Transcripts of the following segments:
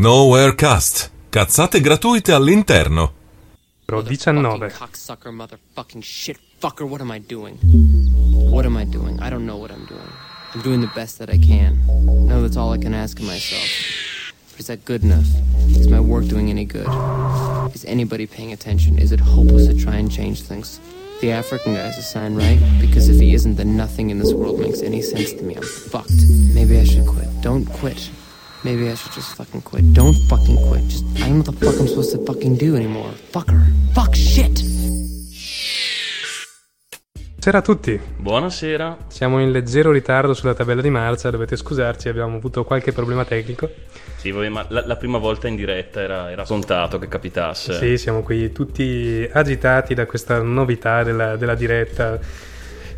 Nowherecast. Cazzate gratuite all'interno. Pro 19. Cocksucker, motherfucking shit fucker, what am I doing? What am I doing? I don't know what I'm doing. I'm doing the best that I can. No, that's all I can ask of myself. But is that good enough? Is my work doing any good? Is anybody paying attention? Is it hopeless to try and change things? The African guy's a sign, right? Because if he isn't, then nothing in this world makes any sense to me. I'm fucked. Maybe I should quit. Don't quit. Maybe I should just fucking quit. Don't fucking quit. Just I don't know what the fuck I'm supposed to fucking do anymore. Fucker. Fuck shit. Buonasera a tutti. Buonasera. Siamo in leggero ritardo sulla tabella di marcia, dovete scusarci, abbiamo avuto qualche problema tecnico. Sì, vabbè, ma la, la prima volta in diretta era, era scontato che capitasse. Sì, siamo qui tutti agitati da questa novità della, della diretta.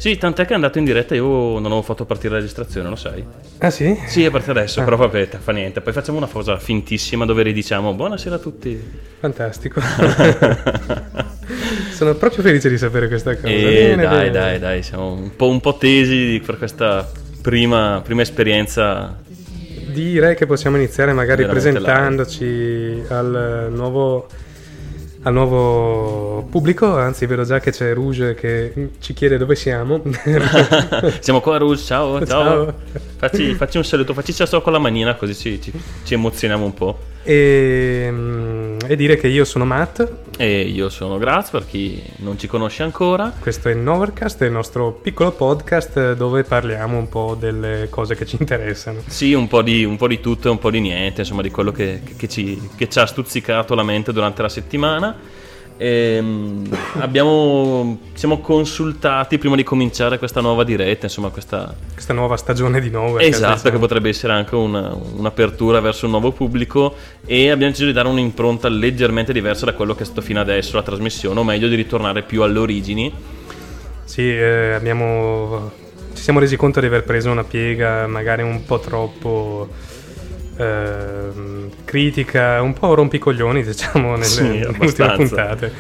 Sì, tant'è che è andato in diretta io non avevo fatto partire la registrazione, lo sai? Ah sì? Sì, è partita adesso, Ah. però vabbè, fa niente. Poi facciamo una cosa fintissima dove ridiciamo buonasera a tutti. Fantastico. Sono proprio felice di sapere questa cosa. E Bene, dai, bene. dai, dai, siamo un po', un po' tesi per questa prima, prima esperienza. Direi che possiamo iniziare magari Veramente presentandoci al nuovo, al nuovo pubblico, anzi vedo già che c'è Rouge che ci chiede dove siamo. Siamo qua, Rouge, ciao, ciao. Ciao. Facci, facci un saluto, facci ciao con la manina così ci, ci- ci emozioniamo un po'. e, mm, e dire che io sono Matt, E io sono Graz, per chi non ci conosce ancora. questo è Novercast, è il nostro piccolo podcast dove parliamo un po' delle cose che ci interessano. Sì, un po, di, un po' di tutto e un po' di niente, insomma, di quello che, che ci, che ci ha stuzzicato la mente durante la settimana. Ehm, abbiamo, siamo consultati prima di cominciare questa nuova diretta, insomma, questa, Questa nuova stagione di Novercast. Esatto, che diciamo. potrebbe essere anche una- un'apertura verso un nuovo pubblico e abbiamo deciso di dare un'impronta leggermente diversa da quello che è stato fino adesso la trasmissione, o meglio di ritornare più alle origini. Sì, eh, abbiamo, ci siamo resi conto di aver preso una piega magari un po' troppo ehm, critica, un po' rompicoglioni, diciamo, nelle, Sì, nelle ultime puntate.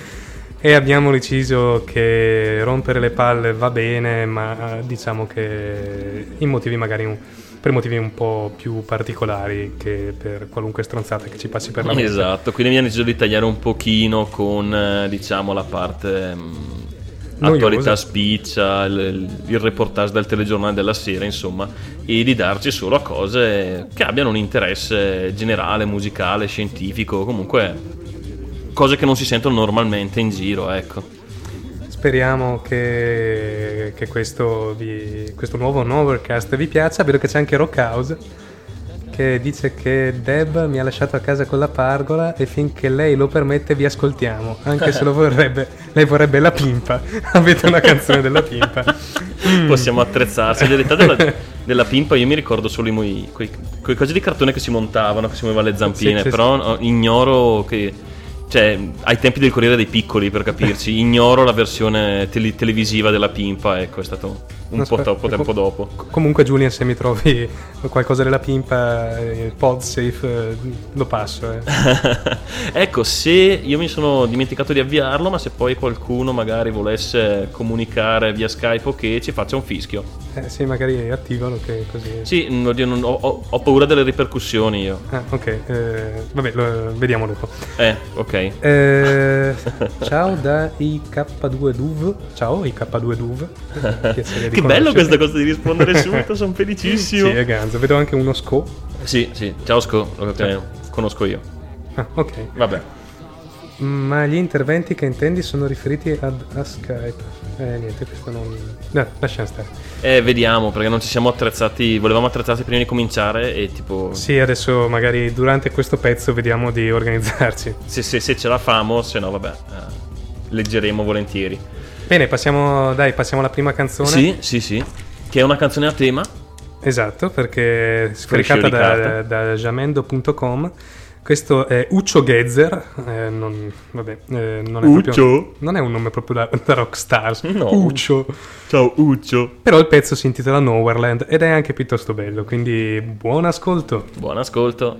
E abbiamo deciso che rompere le palle va bene, ma diciamo che in motivi magari un- per motivi un po' più particolari che per qualunque stronzata che ci passi per la mente. Esatto, quindi abbiamo deciso di tagliare un pochino con, eh, diciamo, la parte mm, Noiosa. Attualità spiccia, il, il reportage del telegiornale della sera, insomma, e di darci solo a cose che abbiano un interesse generale, musicale, scientifico, comunque cose che non si sentono normalmente in giro, ecco. Speriamo che, che questo, vi- questo nuovo Novercast vi piaccia. Vedo che c'è anche Rockhouse che dice che Deb mi ha lasciato a casa con la pargola e finché lei lo permette vi ascoltiamo, anche se lo vorrebbe, lei vorrebbe la pimpa. Avete una canzone della pimpa. Mm. Possiamo attrezzarsi. In realtà della, della pimpa io mi ricordo solo i moi- quei, quei cose di cartone che si montavano, che si muovevano le zampine, Sì, sì, però no, ignoro che... Cioè, ai tempi del Corriere dei Piccoli, per capirci, ignoro la versione tele- televisiva della pimpa, ecco, è stato un po' Aspetta, troppo tempo dopo. Comunque Julian se mi trovi qualcosa della pimpa, eh, PodSafe, eh, lo passo. eh. ecco, se io mi sono dimenticato di avviarlo, ma se poi qualcuno magari volesse comunicare via Skype o che ci faccia un fischio. Eh, sì, magari attivalo che così... Sì, oddio, non- ho, ho- paura delle ripercussioni io. Ah, ok, eh, vabbè, lo vediamo dopo. Eh, ok. Eh, ciao da IK2 Duv. Ciao IK2 Duv. Piacere di bello questa cosa di rispondere subito, sono felicissimo. Sì, è ganzo. Vedo anche uno sco. Sì, sì, ciao Sco, lo che conosco io. Ah, ok. Vabbè. Ma gli interventi che intendi sono riferiti ad, a Skype. Eh, niente, questo non... No, lasciamo stare. Eh, vediamo, perché non ci siamo attrezzati, volevamo attrezzarsi prima di cominciare e tipo... Sì, adesso magari durante questo pezzo vediamo di organizzarci. Se, se- se ce la famo, se no vabbè, eh, leggeremo volentieri. Bene, passiamo, dai, passiamo alla prima canzone. Sì, sì, sì. Che è una canzone a tema. Esatto, perché è scaricata da, carta. da jamendo.com. Questo è Uccio Gezzer, eh, non, vabbè, eh, non è Uccio? proprio non è un nome proprio da, da rockstars. No. Uccio. Ciao Uccio. Però il pezzo si intitola Nowhereland ed è anche piuttosto bello, quindi buon ascolto. Buon ascolto.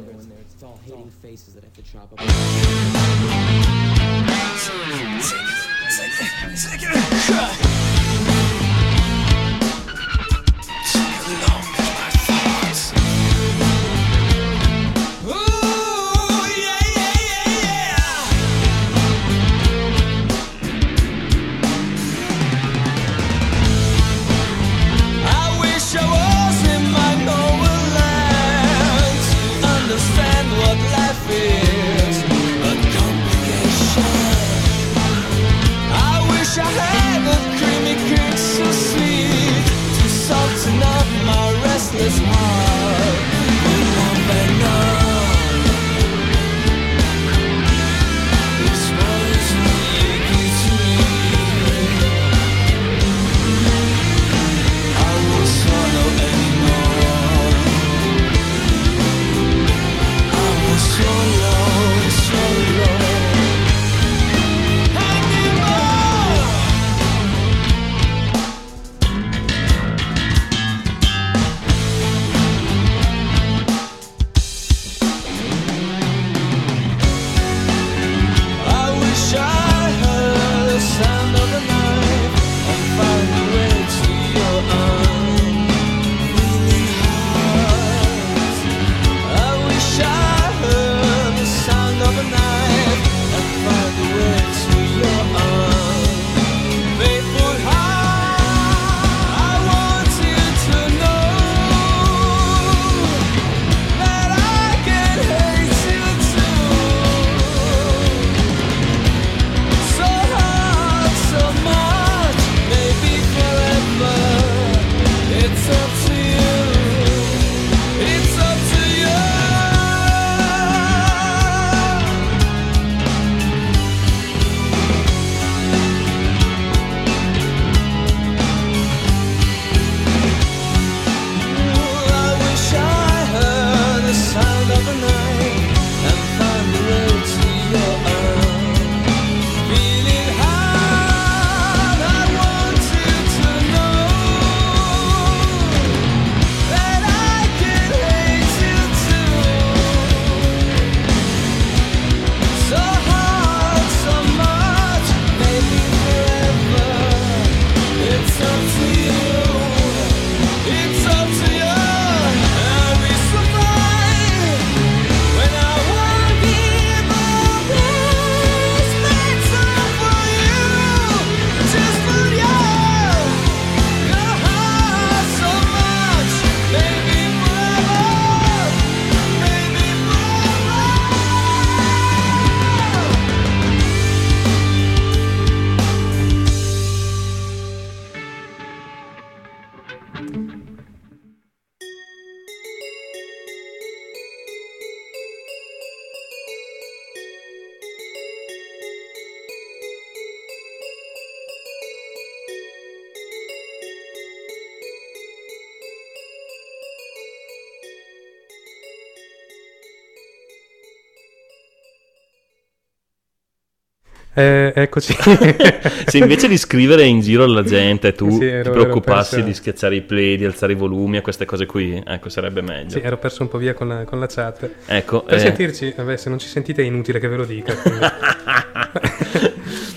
Eh, eccoci. Se invece di scrivere in giro alla gente tu Sì, ero- ti preoccupassi perso- di schiacciare i play, di alzare i volumi a queste cose qui, ecco, sarebbe meglio. sì, ero perso un po' via con la, con la chat. Ecco, Per eh, sentirci, vabbè, se non ci sentite è inutile che ve lo dica.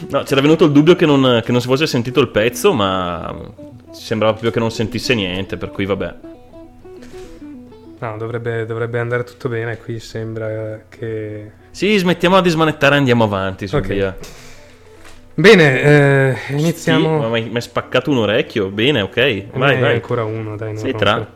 no, c'era venuto il dubbio che non, che non si fosse sentito il pezzo, ma ci sembrava proprio che non sentisse niente, per cui vabbè. No, dovrebbe, dovrebbe andare tutto bene. Qui sembra che. Sì, smettiamola di smanettare e andiamo avanti, su Ok. via. Bene, eh, Sì, iniziamo. ma mi hai spaccato un orecchio, bene, ok. Ne Vai, vai. ancora uno, dai. Sei tra.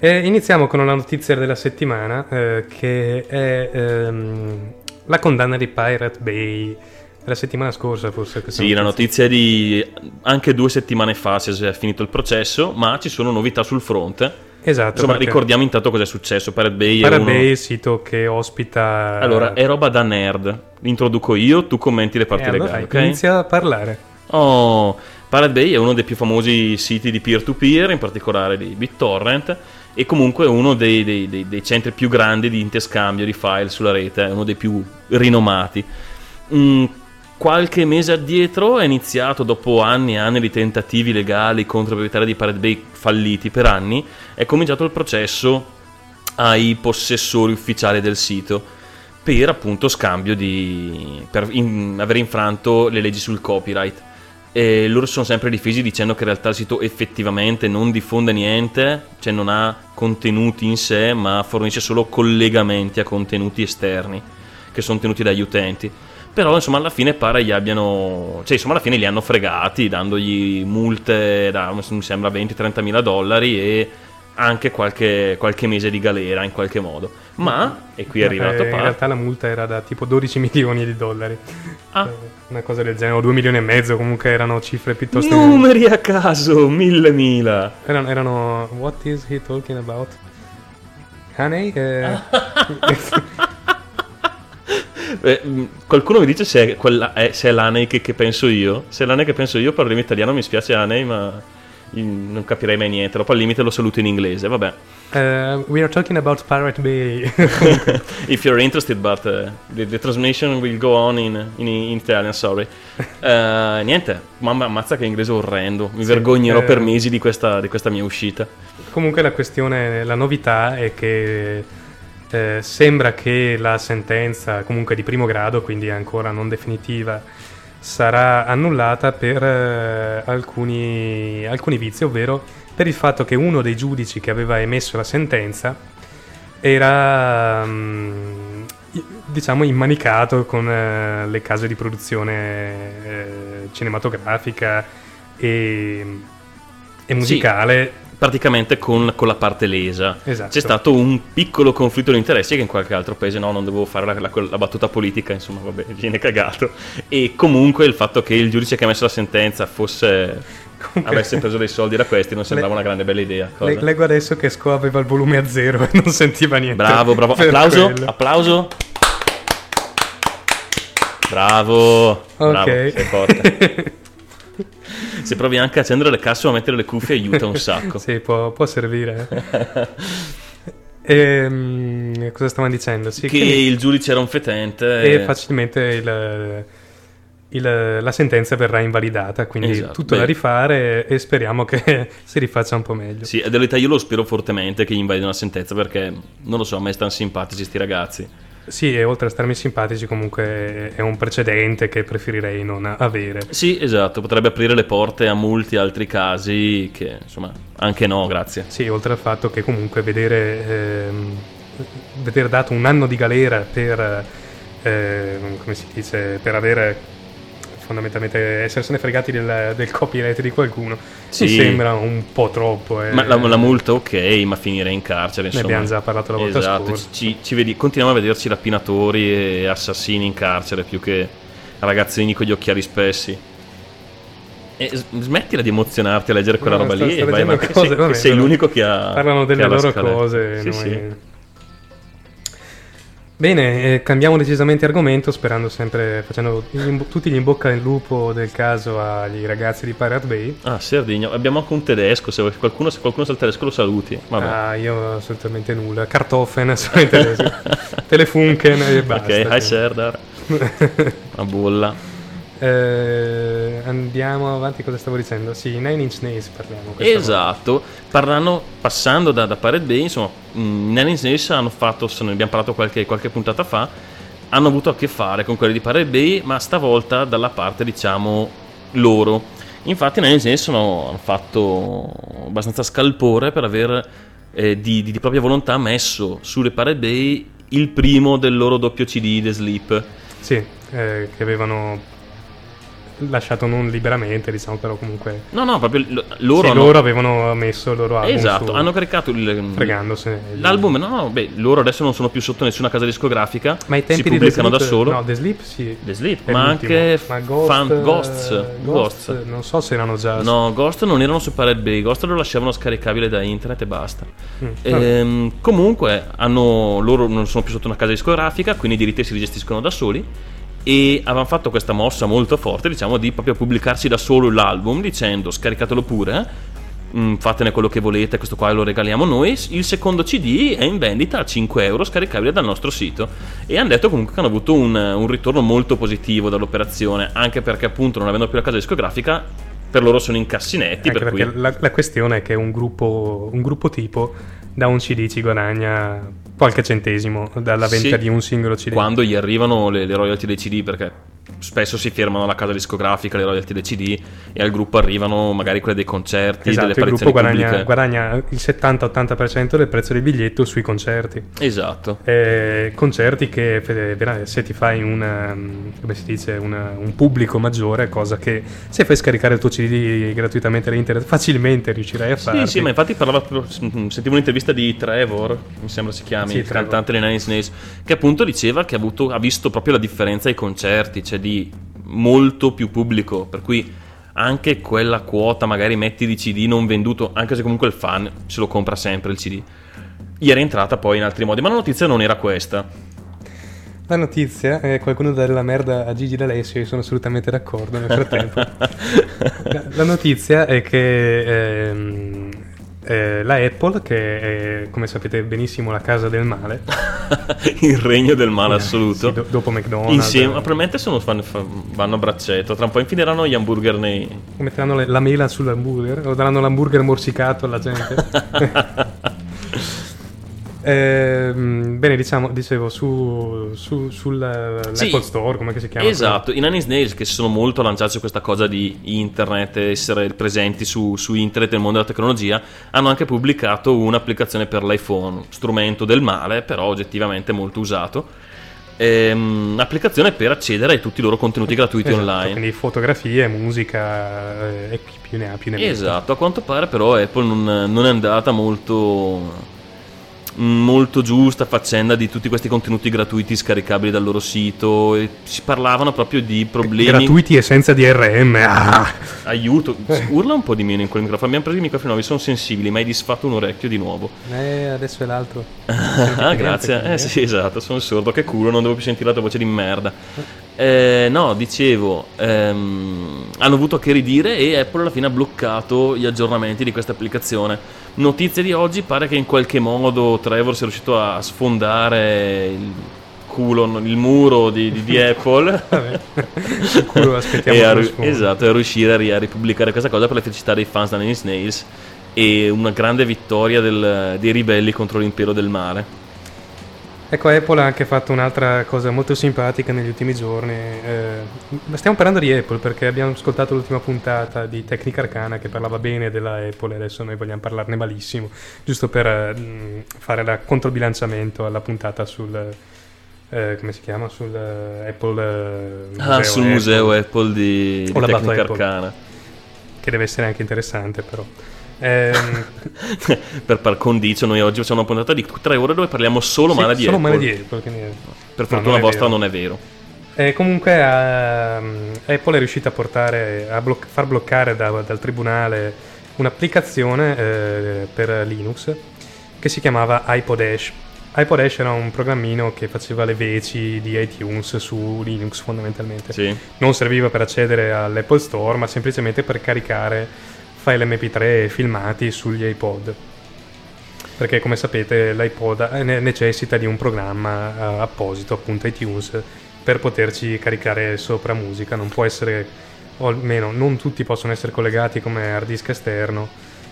Eh, iniziamo con una notizia della settimana eh, che è ehm, la condanna di Pirate Bay della settimana scorsa, forse. Sì, la notizia è di anche due settimane fa si è finito il processo, ma ci sono novità sul fronte. Esatto. Insomma, perché ricordiamo intanto cosa è successo. Pirate Bay è Pirate uno... Bay è sito che ospita. Allora, è roba da nerd. Introduco io, tu commenti le Eh, parti allora, legali, ok? Inizia a parlare. Oh, Pirate Bay è uno dei più famosi siti di peer-to-peer, in particolare di BitTorrent, e comunque è uno dei, dei- dei- dei centri più grandi di interscambio di file sulla rete, è uno dei più rinomati. Mm, qualche mese addietro è iniziato, dopo anni e anni di tentativi legali contro i proprietari di Pirate Bay falliti per anni, è cominciato il processo ai possessori ufficiali del sito per appunto scambio di per in- aver infranto le leggi sul copyright. E loro sono sempre difesi dicendo che in realtà il sito effettivamente non diffonde niente cioè non ha contenuti in sé ma fornisce solo collegamenti a contenuti esterni che sono tenuti dagli utenti però insomma alla fine pare gli abbiano cioè insomma alla fine li hanno fregati dandogli multe da mi sembra 20-30 mila dollari e anche qualche, qualche mese di galera in qualche modo. Ma, e qui è arrivato Eh, in realtà la multa era da tipo 12 milioni di dollari. Ah. Eh, Una cosa del genere, o 2 milioni e mezzo, comunque erano cifre piuttosto... numeri a caso, mille mila. Erano, erano... What is he talking about? Honey? Eh, Eh, mh, qualcuno mi dice se è, quella, eh, se è l'Anei che, che penso io. Se è l'Anei che penso io, parleremo italiano, mi spiace Anei, ma io non capirei mai niente. Dopo al limite lo saluto in inglese, vabbè. eh, we are talking about Pirate Bay. If you're interested, but uh, the, the transmission will go on in, in, in Italian, sorry. Eh, niente, mamma ammazza che inglese orrendo. Mi Sì, vergognerò per mesi di questa, di questa mia uscita. Comunque la questione, la novità è che eh, sembra che la sentenza, comunque di primo grado, quindi ancora non definitiva, sarà annullata per eh, alcuni, alcuni vizi, ovvero per il fatto che uno dei giudici che aveva emesso la sentenza era mm, i- diciamo immanicato con eh, le case di produzione eh, cinematografica e, e musicale Praticamente con, con la parte lesa. Esatto. C'è stato un piccolo conflitto di interessi che in qualche altro paese no, non dovevo fare la, la- la battuta politica, insomma, vabbè, viene cagato. E comunque il fatto che il giudice che ha messo la sentenza fosse Comunque- avesse preso dei soldi da questi non sembrava Le- una grande bella idea. cosa. Le- leggo adesso che Sco aveva il volume a zero e non sentiva niente. Bravo, bravo. Applauso, quello. applauso. Bravo, bravo, Ok. sei forte. Se provi anche a accendere le casse o a mettere le cuffie aiuta un sacco. sì, può, può servire. Ehm, cosa stavamo dicendo? Sì, che quindi- il giudice era un fetente. e facilmente il- il- la sentenza verrà invalidata, quindi Esatto, tutto beh. da rifare e speriamo che si rifaccia un po' meglio. Sì, e dell'età io lo spero fortemente che gli invalidino la sentenza perché non lo so, a me stanno simpatici sti ragazzi. Sì, e oltre a starmi simpatici comunque è un precedente che preferirei non avere. Sì, esatto, potrebbe aprire le porte a molti altri casi che insomma, anche no, grazie. Sì, oltre al fatto che comunque vedere, ehm, vedere dato un anno di galera per, ehm, come si dice, per avere fondamentalmente essersene fregati del, del copyright di qualcuno, Sì. mi sembra un po' troppo. eh. Ma la, la multa ok, ma finire in carcere, Ne insomma. abbiamo già parlato la volta esatto, scorsa. Ci, ci vedi, continuiamo a vederci rapinatori e assassini in carcere più che ragazzini con gli occhiali spessi. E smettila di emozionarti a leggere quella No, roba sto- lì sto e vai avanti. cose, sei, vabbè, sei l'unico che ha Parlano delle loro scaletta. cose. Sì, noi- sì. Bene, eh, cambiamo decisamente argomento, sperando sempre, facendo in- tutti gli in bocca al lupo del caso agli ragazzi di Pirate Bay. Ah, Serdigno, abbiamo anche un tedesco, se, qualcuno, se qualcuno sa il tedesco lo saluti. Vabbè. Ah, io assolutamente nulla. Kartoffeln, sono in tedesco. Telefunken e basta. ok, hi. Serdar. Una bolla. Eh, andiamo avanti, cosa stavo dicendo? Sì, Nine Inch Nails parliamo. Esatto, parlando, passando da, da Pirate Bay, insomma, mh, Nine Inch Nails hanno fatto, se ne abbiamo parlato qualche, qualche puntata fa, hanno avuto a che fare con quelli di Pirate Bay, ma stavolta dalla parte, diciamo, loro. Infatti Nine Inch Nails hanno fatto abbastanza scalpore per aver eh, di, di- di propria volontà messo sulle Pirate Bay il primo del loro doppio CD, The Sleep. Sì, eh, che avevano lasciato non liberamente, diciamo, però comunque... No, no, proprio l- loro Sì, hanno... loro avevano messo il loro album Esatto, su- hanno caricato il... fregandosene. L'album, no, no, beh, loro adesso non sono più sotto nessuna casa discografica, Ma i tempi si pubblicano da solo. No, The Sleep sì. The Sleep, ma anche Ma Ghost, Fan- Ghosts, eh, Ghosts. Non so se erano già... No, Ghost non erano su Pirate Bay, Ghost lo lasciavano scaricabile da internet e basta. Mm. Ehm, comunque, hanno, loro non sono più sotto una casa discografica, quindi i diritti si gestiscono da soli. E avevano fatto questa mossa molto forte, diciamo, di proprio pubblicarsi da solo l'album, dicendo scaricatelo pure, mm, fatene quello che volete, questo qua lo regaliamo noi. Il secondo CD è in vendita a 5 euro, scaricabile dal nostro sito. E hanno detto comunque che hanno avuto un, un ritorno molto positivo dall'operazione, anche perché appunto non avendo più la casa discografica, per loro sono incassi netti. Anche Per perché cui... la, la questione è che un gruppo, un gruppo tipo da un CD ci guadagna qualche centesimo dalla vendita Sì, di un singolo CD. quando gli arrivano le, le royalty dei CD perché spesso si fermano alla casa discografica, le royalty dei CD e al gruppo arrivano magari quelle dei concerti, Esatto, delle il gruppo guadagna, guadagna il 70-80% del prezzo del biglietto sui concerti. Esatto. Eh, concerti che eh, se ti fai una, mm, come si dice, una- un pubblico maggiore, cosa che se fai scaricare il tuo CD gratuitamente da internet facilmente riuscirai a fare. Sì, sì, ma infatti parlava proprio, sentivo un'intervista di Trevor, mi sembra si chiami, Sì, il Trevor. cantante dei Nine Inch Nails, che appunto diceva che ha, avuto- ha visto proprio la differenza ai concerti, cioè di molto più pubblico, per cui anche quella quota magari metti di CD non venduto, anche se comunque il fan se lo compra sempre il CD, gli era entrata poi in altri modi, ma la notizia non era questa. La notizia è qualcuno dà della merda a Gigi D'Alessio, io sono assolutamente d'accordo nel frattempo. la, la notizia è che ehm, eh, la Apple, che è come sapete benissimo la casa del male, il regno del male assoluto. sì, do- dopo McDonald's, Insieme, eh, probabilmente sono fan- fa- vanno a braccetto, tra un po' infileranno gli hamburger nei... metteranno le- la mela sull'hamburger o daranno l'hamburger morsicato alla gente. Ehm, bene, diciamo, dicevo su, su, sull'Apple Sì. Store, come si chiama? Esatto, i Nine Inch Nails che si sono molto lanciati su questa cosa di internet, essere presenti su, su internet nel mondo della tecnologia, hanno anche pubblicato un'applicazione per l'iPhone, strumento del male, però oggettivamente molto usato. Ehm, applicazione per accedere a tutti i loro contenuti gratuiti Esatto, online. Quindi fotografie, musica eh, e chi più ne ha più ne metta. Esatto, a quanto pare però Apple non, non è andata molto molto giusta faccenda di tutti questi contenuti gratuiti scaricabili dal loro sito e si parlavano proprio di problemi Gratuiti e senza DRM. Ah! aiuto urla un po' di meno in quel microfono abbiamo preso i microfoni nuovi sono sensibili ma hai disfatto un orecchio di nuovo Eh, adesso è l'altro. ah grazie eh sì esatto sono sordo che culo non devo più sentire la tua voce di merda Eh, no dicevo ehm, hanno avuto a che ridire e Apple alla fine ha bloccato gli aggiornamenti di questa applicazione notizie di oggi pare che in qualche modo Trevor sia riuscito a sfondare il culo il muro di, di- di Apple Vabbè. Sicuro aspettiamo e a, esatto, e a riuscire a, ri- a ripubblicare questa cosa per la felicità dei fans da Nine Inch Nails e una grande vittoria del- dei ribelli contro l'impero del mare. Ecco, Apple ha anche fatto un'altra cosa molto simpatica negli ultimi giorni. eh, stiamo parlando di Apple perché abbiamo ascoltato l'ultima puntata di Tecnica Arcana che parlava bene della Apple e adesso noi vogliamo parlarne malissimo, giusto per eh, fare da controbilanciamento alla puntata sul... eh, come si chiama? Sul eh, Apple... eh, Ah, sul Apple, museo Apple di, di Tecnica Apple. Arcana. Che deve essere anche interessante però. Ehm, per par condicio, noi oggi facciamo una puntata di tre ore dove parliamo solo sì, male di solo Apple. male di Apple. quindi- Per No, fortuna non è vostra vero. non è vero. Eh, comunque ehm, Apple è riuscita a portare a bloc- far bloccare da- dal tribunale un'applicazione eh, per Linux che si chiamava iPodash. iPodash era un programmino che faceva le veci di iTunes su Linux fondamentalmente. Sì. Non serviva per accedere all'Apple Store, ma semplicemente per caricare file MP3 e filmati sugli iPod. Perché come sapete l'iPod eh, ne- necessita di un programma eh, apposito, appunto iTunes, per poterci caricare sopra musica. Non può essere, o almeno non tutti possono essere collegati come hard disk esterno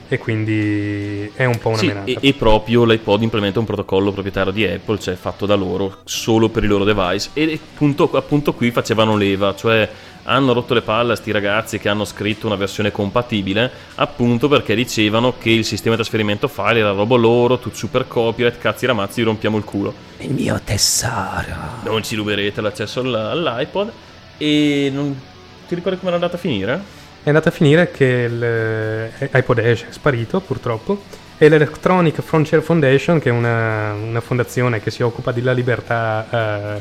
e quindi è un po' una Sì, menata. e, e proprio l'iPod implementa un protocollo proprietario di Apple, cioè fatto da loro, solo per i loro device. E appunto, appunto qui facevano leva, cioè hanno rotto le palle a sti ragazzi che hanno scritto una versione compatibile, appunto perché dicevano che il sistema di trasferimento file era roba loro, tu super copyright, cazzi ramazzi, rompiamo il culo. Il mio tesoro. Non ci ruberete l'accesso all- all'iPod. E non... ti ricordi come era andata a finire? È andata a finire che il eh, Ash è sparito purtroppo e l'Electronic Frontier Foundation, che è una, una fondazione che si occupa della libertà eh,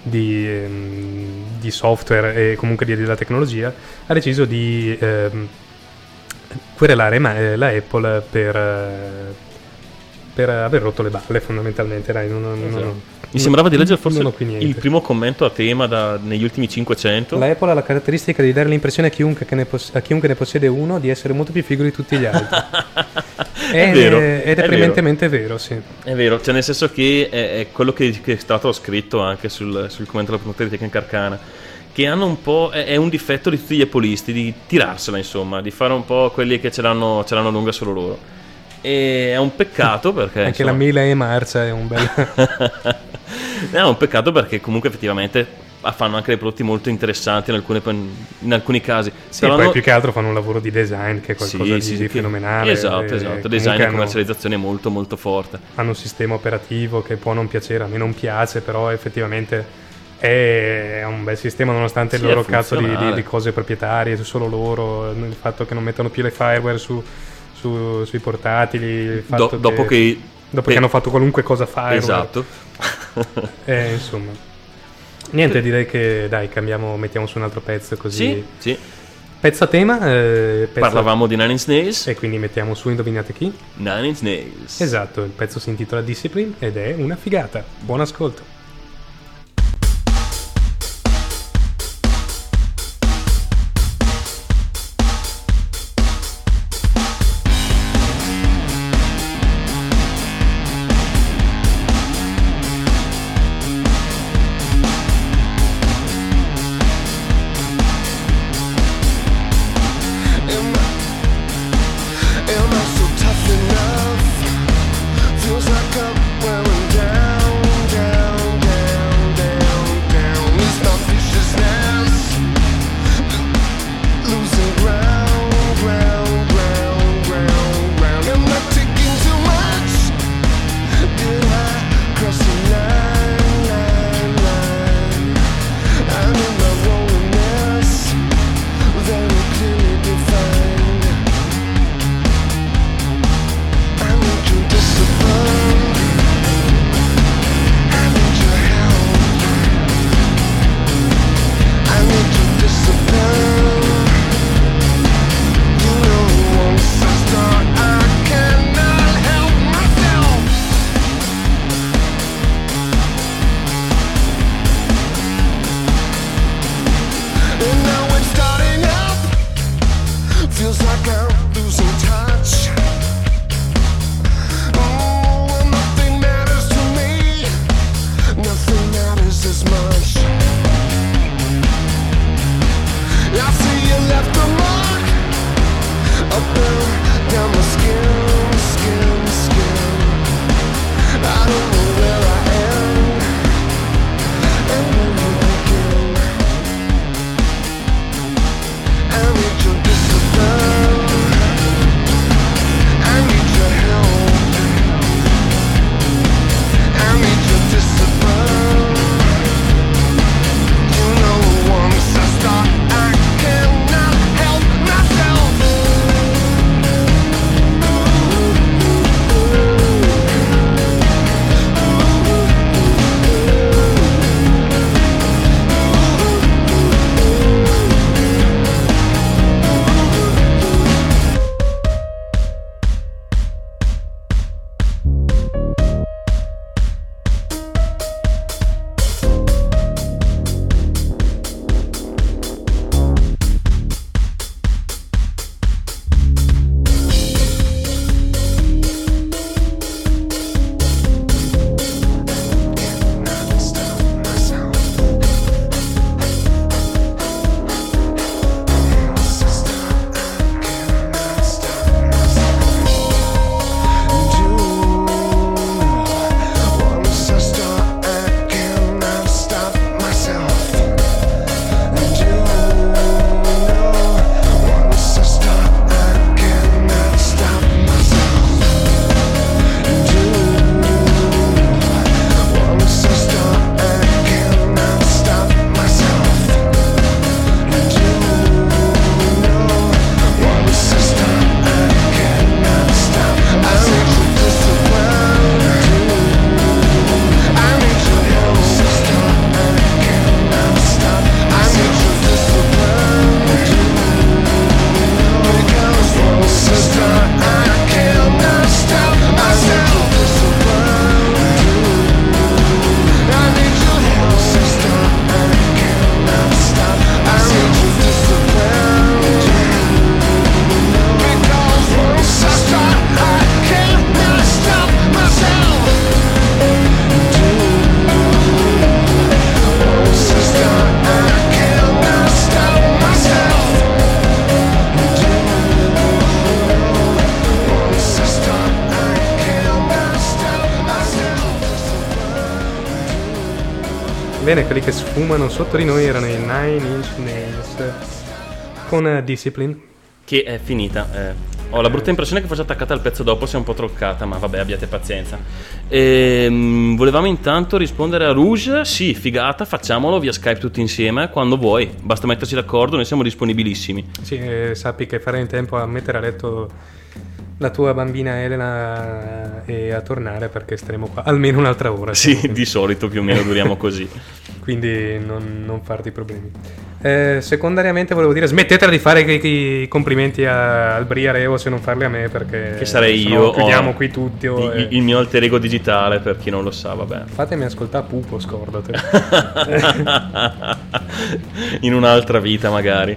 di, ehm, di software e comunque di- della tecnologia, ha deciso di ehm, querelare ma- eh, la Apple per, eh, per aver rotto le balle fondamentalmente. Dai, non- non- Esatto. non- Mi sembrava di leggere forse il primo commento a tema da- negli ultimi 500. La Apple ha la caratteristica di dare l'impressione a chiunque, che ne poss- a chiunque ne possiede uno di essere molto più figo di tutti gli altri. È vero, ed è, è prementemente vero, sì. È vero, cioè nel senso che è, è quello che, che è stato scritto anche sul, sul commento della di Tecnica Arcana. Che hanno un po'. È, è un difetto di tutti gli appolisti di tirarsela, insomma, di fare un po' quelli che ce l'hanno, ce l'hanno lunga solo loro. E è un peccato perché. Anche la insomma, mela e marcia è un bel... è un peccato perché comunque effettivamente fanno anche dei prodotti molto interessanti in, alcune- in alcuni casi. Sì, Però poi no- più che altro fanno un lavoro di design che è qualcosa Sì, di, sì, fenomenale. Esatto, esatto. Design e hanno- commercializzazione molto molto forte. hanno un sistema operativo che può non piacere, a me non piace, però effettivamente è un bel sistema nonostante Sì, il loro cazzo di, di- di cose proprietarie, solo loro, il fatto che non mettono più le fireware su- su- sui portatili, il Do- dopo che... dopo pe- che hanno fatto qualunque cosa fireware. Esatto. Eh, insomma. Niente, direi che dai, cambiamo, mettiamo su un altro pezzo così. sì, sì. Pezzo a tema, eh, pezzo- Parlavamo di Nine Inch Nails. e quindi mettiamo su indovinate chi? Nine Inch Nails. Esatto, il pezzo si intitola Discipline ed è una figata. Buon ascolto. Quelli che sfumano sotto di noi erano i Nine Inch Nails con eh, Discipline. Che è finita. eh. Ho la brutta impressione che fosse attaccata al pezzo dopo, sia un po' troccata, ma vabbè, abbiate pazienza. Ehm, volevamo intanto rispondere a Rouge. Sì, figata, facciamolo via Skype tutti insieme quando vuoi. Basta metterci d'accordo, noi siamo disponibilissimi. Sì, eh, sappi che farai in tempo a mettere a letto la tua bambina Elena e a tornare perché staremo qua almeno un'altra ora. Sì, di solito più o meno duriamo così. Quindi non, non farti problemi. Eh, secondariamente volevo dire smettetela di fare i, complimenti a- al Bria Revo se non farli a me perché Che sarei io. chiudiamo oh, qui tutti oh, il, e- il mio alter ego digitale, per chi non lo sa, vabbè. fatemi ascoltare Pupo scordate In un'altra vita, magari.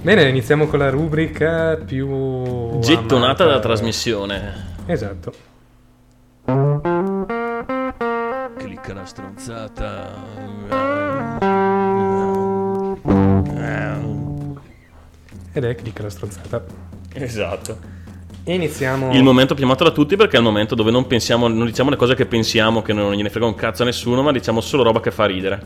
bene iniziamo con la rubrica più Gettonata amata. dalla trasmissione. esatto Clicca la stronzata. ed è clicca la stronzata Esatto. iniziamo Il momento più amato da tutti perché è il momento dove non pensiamo, non diciamo le cose che pensiamo, che non gliene frega un cazzo a nessuno, ma diciamo solo roba che fa ridere.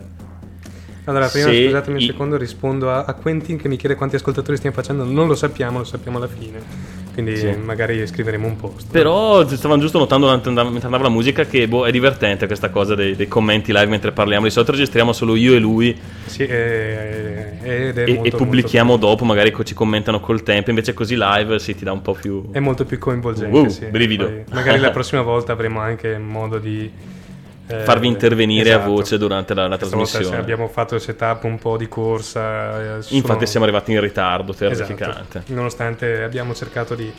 allora prima se scusatemi un i- secondo rispondo a, a Quentin che mi chiede quanti ascoltatori stiamo facendo non lo sappiamo lo sappiamo alla fine quindi Sì. magari scriveremo un post Però stavamo giusto notando mentre andava, la musica che boh, è divertente questa cosa dei, dei commenti live mentre parliamo. Di solito registriamo solo io e lui Sì, eh, è e, molto, e pubblichiamo dopo, magari ci commentano col tempo. Invece così live sì, ti dà un po' più... Molto, è molto più coinvolgente. Uh, sì. brivido. Poi magari la prossima volta avremo anche modo di eh, farvi intervenire esatto. a voce durante la, la trasmissione. abbiamo fatto il setup un po' di corsa. eh, sono- Infatti siamo arrivati in ritardo, Esatto. terrificante. Nonostante abbiamo cercato di,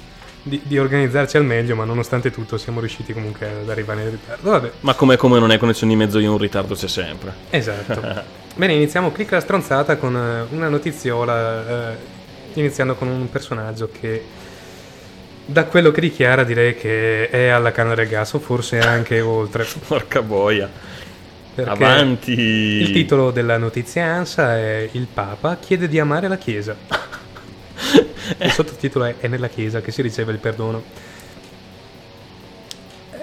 di- di organizzarci al meglio, ma nonostante tutto siamo riusciti comunque ad arrivare in ritardo. Vabbè, Ma come, come non è connessione di mezzo io un ritardo c'è sempre. esatto. Bene, iniziamo clicca la stronzata con eh, una notiziola, eh, iniziando con un personaggio che da quello che dichiara direi che è alla canna del gas o forse anche oltre. Porca boia. Perché Avanti. Il titolo della notizia ANSA è Il Papa chiede di amare la Chiesa. Il sottotitolo è È nella Chiesa che si riceve il perdono.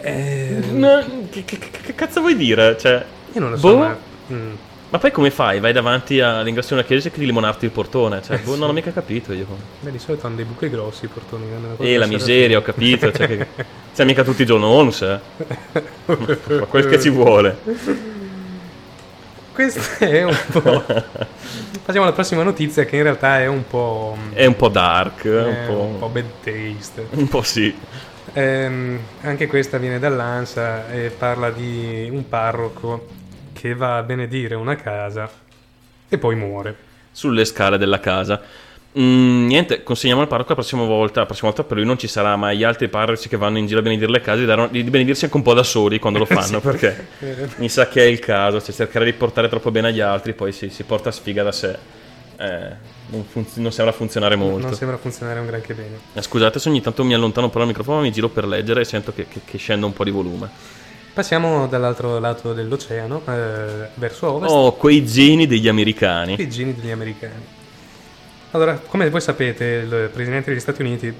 Eh, No, che, che- che- cazzo vuoi dire? Cioè, io non lo so, boh. ma... mm, Ma poi come fai? Vai davanti all'ingresso di una chiesa e chiedi di limonarti il portone? Cioè, boh, non ho mica capito io. beh, di solito hanno dei buchi grossi i portoni. hanno una cosa E la miseria, ho capito. Cioè, che... Siamo mica tutti John Holmes, eh. Ma quel che ci vuole. Questo è un po'... Passiamo alla prossima notizia che in realtà è un po'... È un po' dark, è un po'... un po' bad taste. Un po' sì. Ehm, anche questa viene dall'ANSA e parla di un parroco che va a benedire una casa e poi muore. Sulle scale della casa. Mm, niente, consegniamo al parroco la prossima volta. La prossima volta per lui non ci sarà mai gli altri parroci che vanno in giro a benedire le case di, benedirsi anche un po' da soli quando lo fanno. perché Eh, mi sa che è il caso. Cioè, cercare di portare troppo bene agli altri, poi si, si porta sfiga da sé. Eh, non, funz- non sembra funzionare molto. non sembra funzionare un granché bene. Eh, Scusate se ogni tanto mi allontano un po' dal microfono, mi giro per leggere e sento che, che, che scende un po' di volume. Passiamo dall'altro lato dell'oceano, eh, verso ovest, Oh, quei geni degli americani. i geni degli americani. Allora, come voi sapete, il presidente degli Stati Uniti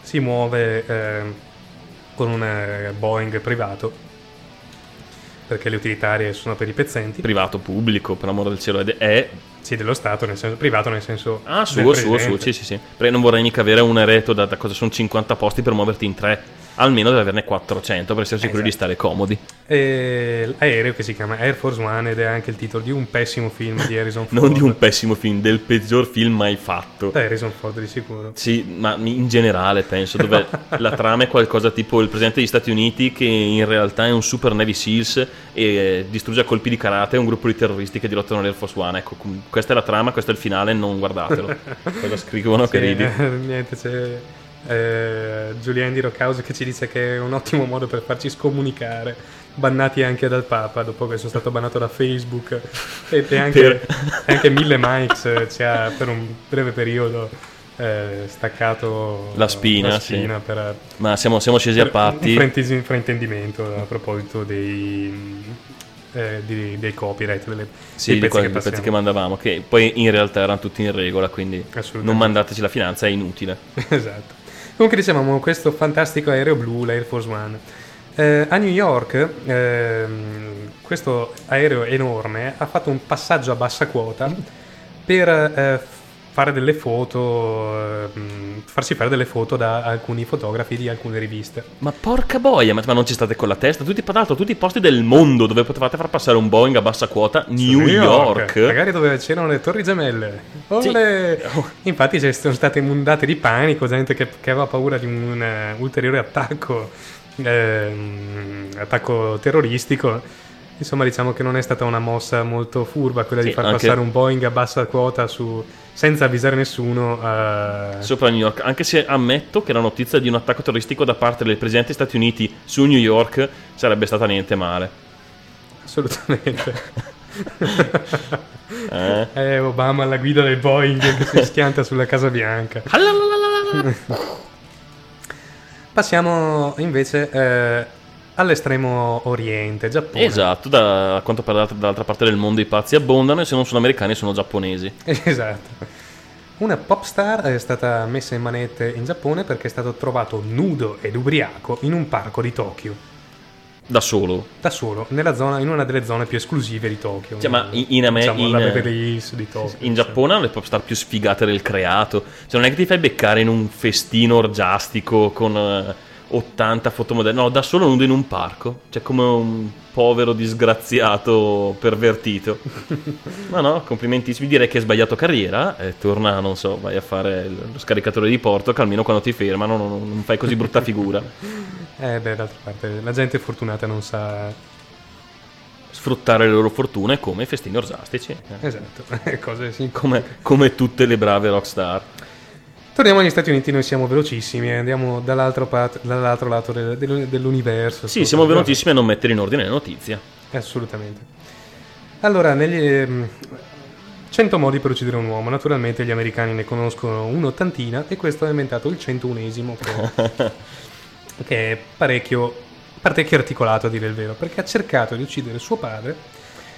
si muove eh, con un eh, Boeing privato, perché le utilitarie sono per i pezzenti. Privato, pubblico, per l'amore del cielo. Ed è Sì, dello Stato, nel senso privato nel senso Ah, suo, suo, suo, sì, sì, sì. Perché non vorrei mica avere un ereto da, da cosa sono 50 posti per muoverti in tre. Almeno deve averne 400 per essere sicuri di Esatto. stare comodi. E l'aereo che si chiama Air Force One ed è anche il titolo di un pessimo film di Harrison Ford. Non di un pessimo film, del peggior film mai fatto. Da Harrison Ford di sicuro. Sì, ma in generale penso, dove la trama è qualcosa tipo il presidente degli Stati Uniti che in realtà è un super Navy Seals e eh, distrugge a colpi di karate un gruppo di terroristi che dirottano l'Air Force One. Ecco, questa è la trama, questo è il finale, non guardatelo. Cosa scrivono che Sì, ridi? eh, niente, c'è eh, Giuliani di Rockhouse che ci dice che è un ottimo modo per farci scomunicare. Bannati anche dal Papa dopo che sono stato bannato da Facebook e, e anche, anche Mille Mikes eh, ci ha per un breve periodo eh, staccato La spina, la sì. spina per, Ma siamo, siamo scesi a un patti. fraintesi- fraintendimento a proposito dei, eh, di- dei copyright delle, Sì, dei pezzi pezzi che mandavamo, che poi in realtà erano tutti in regola, quindi non mandateci la finanza, è inutile. esatto. Comunque dicevamo questo fantastico aereo blu, l'Air Force One, Eh, a New York ehm, questo aereo enorme ha fatto un passaggio a bassa quota per eh, fare delle foto, ehm, farsi fare delle foto da alcuni fotografi di alcune riviste. Ma porca boia, ma, ma non ci state con la testa? Tutti, tra l'altro, tutti i posti del mondo dove potevate far passare un Boeing a bassa quota, New, York. Magari dove c'erano le torri gemelle. Olè! Infatti ci sono state inondate di panico, gente che, che aveva paura di un eh, ulteriore attacco, ehm, attacco terroristico. Insomma, diciamo che non è stata una mossa molto furba quella di Sì, far anche- passare un Boeing a bassa quota su- senza avvisare nessuno. eh, Sopra New York, anche se ammetto che la notizia di un attacco terroristico da parte del presidente degli Stati Uniti su New York sarebbe stata niente male. Assolutamente. Eh? Eh, Obama alla guida del Boeing che si schianta sulla Casa Bianca. Passiamo invece eh, all'estremo oriente, Giappone. Esatto, da, a quanto pare dall'altra- parte del mondo i pazzi abbondano e se non sono americani sono giapponesi. Esatto. Una pop star è stata messa in manette in Giappone perché è stato trovato nudo ed ubriaco in un parco di Tokyo. Da solo. Da solo, nella zona, in una delle zone più esclusive di Tokyo. Cioè, ma in- in Ame- diciamo, in- Beverly Hills di Tokyo. In Giappone hanno le pop star più sfigate del creato. Cioè, non è che ti fai beccare in un festino orgiastico con eh, 80 fotomodelle. No, da solo nudo in un parco. Cioè, come un povero disgraziato pervertito. Ma no, complimentissimi. Direi che hai sbagliato carriera. E torna, non so, vai a fare lo scaricatore di porto. Che almeno quando ti fermano non, non fai così brutta figura. Eh beh, d'altra parte, la gente fortunata non sa... Sfruttare le loro fortune come festini orgiastici. eh. Esatto, cose simili. Come, come tutte le brave rockstar. Torniamo agli Stati Uniti, noi siamo velocissimi, eh, andiamo dall'altro, pat- dall'altro lato del- del- dell'universo. Sì, siamo velocissimi a non mettere in ordine le notizie. Assolutamente. Allora, negli ehm, 100 modi per uccidere un uomo, naturalmente gli americani ne conoscono un'ottantina e questo è inventato il 101esimo che, che è parecchio, parecchio articolato a dire il vero, perché ha cercato di uccidere suo padre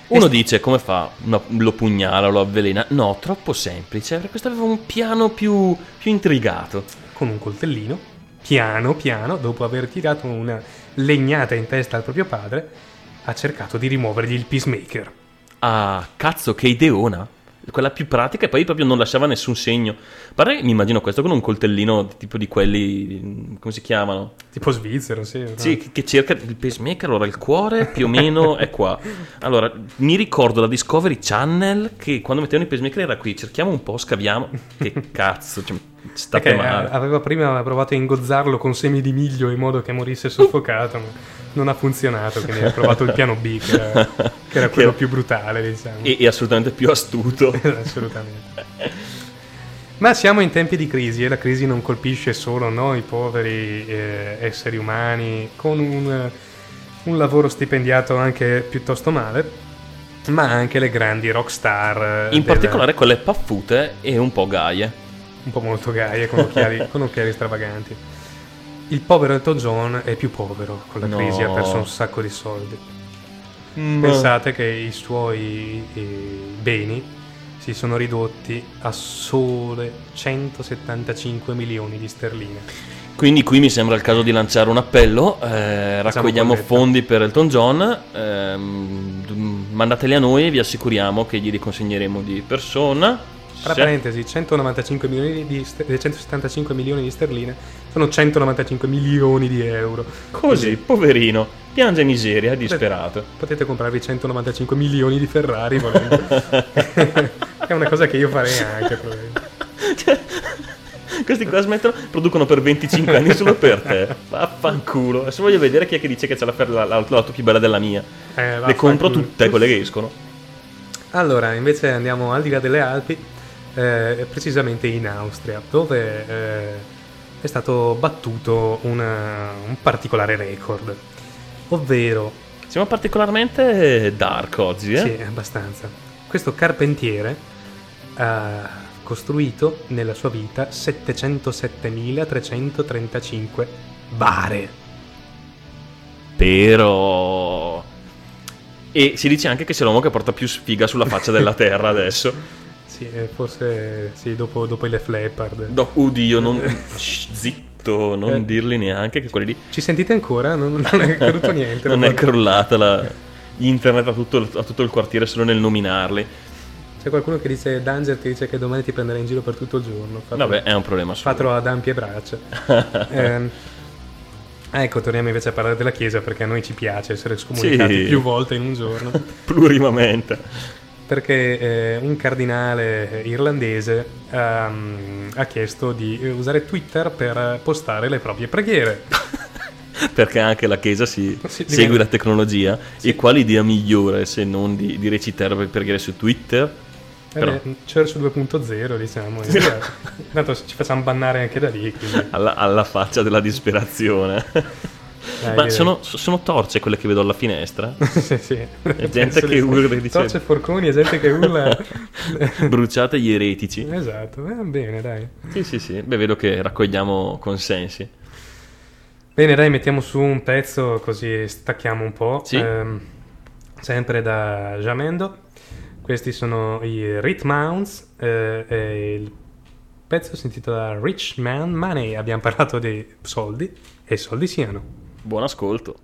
Uno dice come fa? No, lo pugnala, lo avvelena. No, troppo semplice. Perché questo aveva un piano più, più intrigato. con un coltellino, piano piano, dopo aver tirato una legnata in testa al proprio padre, ha cercato di rimuovergli il peacemaker. Ah, cazzo, che ideona. Quella più pratica e poi proprio non lasciava nessun segno. Pare mi immagino questo con un coltellino tipo di quelli. come si chiamano? Tipo svizzero, sì. Sì, che- che cerca il pacemaker. Allora, il cuore più o meno è qua. Allora, mi ricordo la Discovery Channel che quando mettevano il pacemaker era qui. Cerchiamo un po', scaviamo. Che cazzo, cioè, state male. a- aveva prima provato a ingozzarlo con semi di miglio in modo che morisse soffocato, ma non ha funzionato, quindi ha provato il piano B, che era, che era quello Che- più brutale, diciamo. E, e assolutamente più astuto. Assolutamente. Ma siamo in tempi di crisi e la crisi non colpisce solo noi poveri eh, esseri umani con un, un lavoro stipendiato anche piuttosto male, ma anche le grandi rockstar. eh, In del- particolare quelle paffute e un po' gaie. Un po' molto gaie con occhiali, con occhiali stravaganti. Il povero Elton John è più povero con la No. crisi, ha perso un sacco di soldi. Pensate che i suoi eh, beni si sono ridotti a sole 175 milioni di sterline. Quindi qui mi sembra il caso di lanciare un appello. eh, raccogliamo fondi per Elton John. ehm, mandateli a noi e vi assicuriamo che glieli consegneremo di persona. Tra parentesi, 195 milioni di ster- eh, 175 milioni di sterline sono 195 milioni di euro. Così, poverino, piange miseria, disperato. Potete comprarvi 195 milioni di Ferrari volendo. è una cosa che io farei anche, probabilmente. Questi qua smettono, producono per 25 anni solo per te. Vaffanculo. Adesso voglio vedere chi è che dice che c'è la, la- la- l'auto più bella della mia. Eh, Le compro tutte quelle che escono. Allora, invece andiamo al di là delle Alpi, eh, precisamente in Austria, dove eh, è stato battuto una- un particolare record, ovvero, Siamo particolarmente dark oggi, eh? sì, abbastanza, questo carpentiere ha costruito nella sua vita 707.335 bare. Però. E si dice anche che sia l'uomo che porta più sfiga sulla faccia della terra adesso. Sì, eh, forse sì, dopo, dopo i Lef Leppard. No, oddio, non. Shh, zitto. non Eh. dirli neanche che quelli lì Ci sentite ancora? Non, non è caduto niente. non è crollata la internet a tutto, il- a tutto il quartiere solo nel nominarli. C'è qualcuno che dice Danger che dice che domani ti prenderai in giro per tutto il giorno. Fatelo- Vabbè, è un problema suo. Fatelo ad ampie braccia. Ehm, ecco, torniamo invece a parlare della Chiesa perché a noi ci piace essere scomunicati Sì. più volte in un giorno. Plurimamente. Perché eh, un cardinale irlandese ehm, ha chiesto di eh, usare Twitter per postare le proprie preghiere. Perché anche la Chiesa si Sì, segue diventa- la tecnologia. E quale idea migliore se non di, di recitare per preghiere su Twitter? Però Eh beh, Church 2.0 diciamo. in realtà. Tanto ci facciamo bannare anche da lì. alla, alla faccia della disperazione. dai, Ma sono, sono torce quelle che vedo alla finestra? sì, sì. gente che urla dice- Torce forconi e gente che urla. Bruciate gli eretici. esatto, va bene, dai. Sì, sì, sì. Beh, vedo che raccogliamo consensi. Bene, dai, mettiamo su un pezzo così stacchiamo un po'. Sì. Ehm, sempre da Jamendo. Questi sono i Rhythm Mounds. eh, e il pezzo si intitola Rich Man Money. Abbiamo parlato di soldi e soldi siano. Buon ascolto.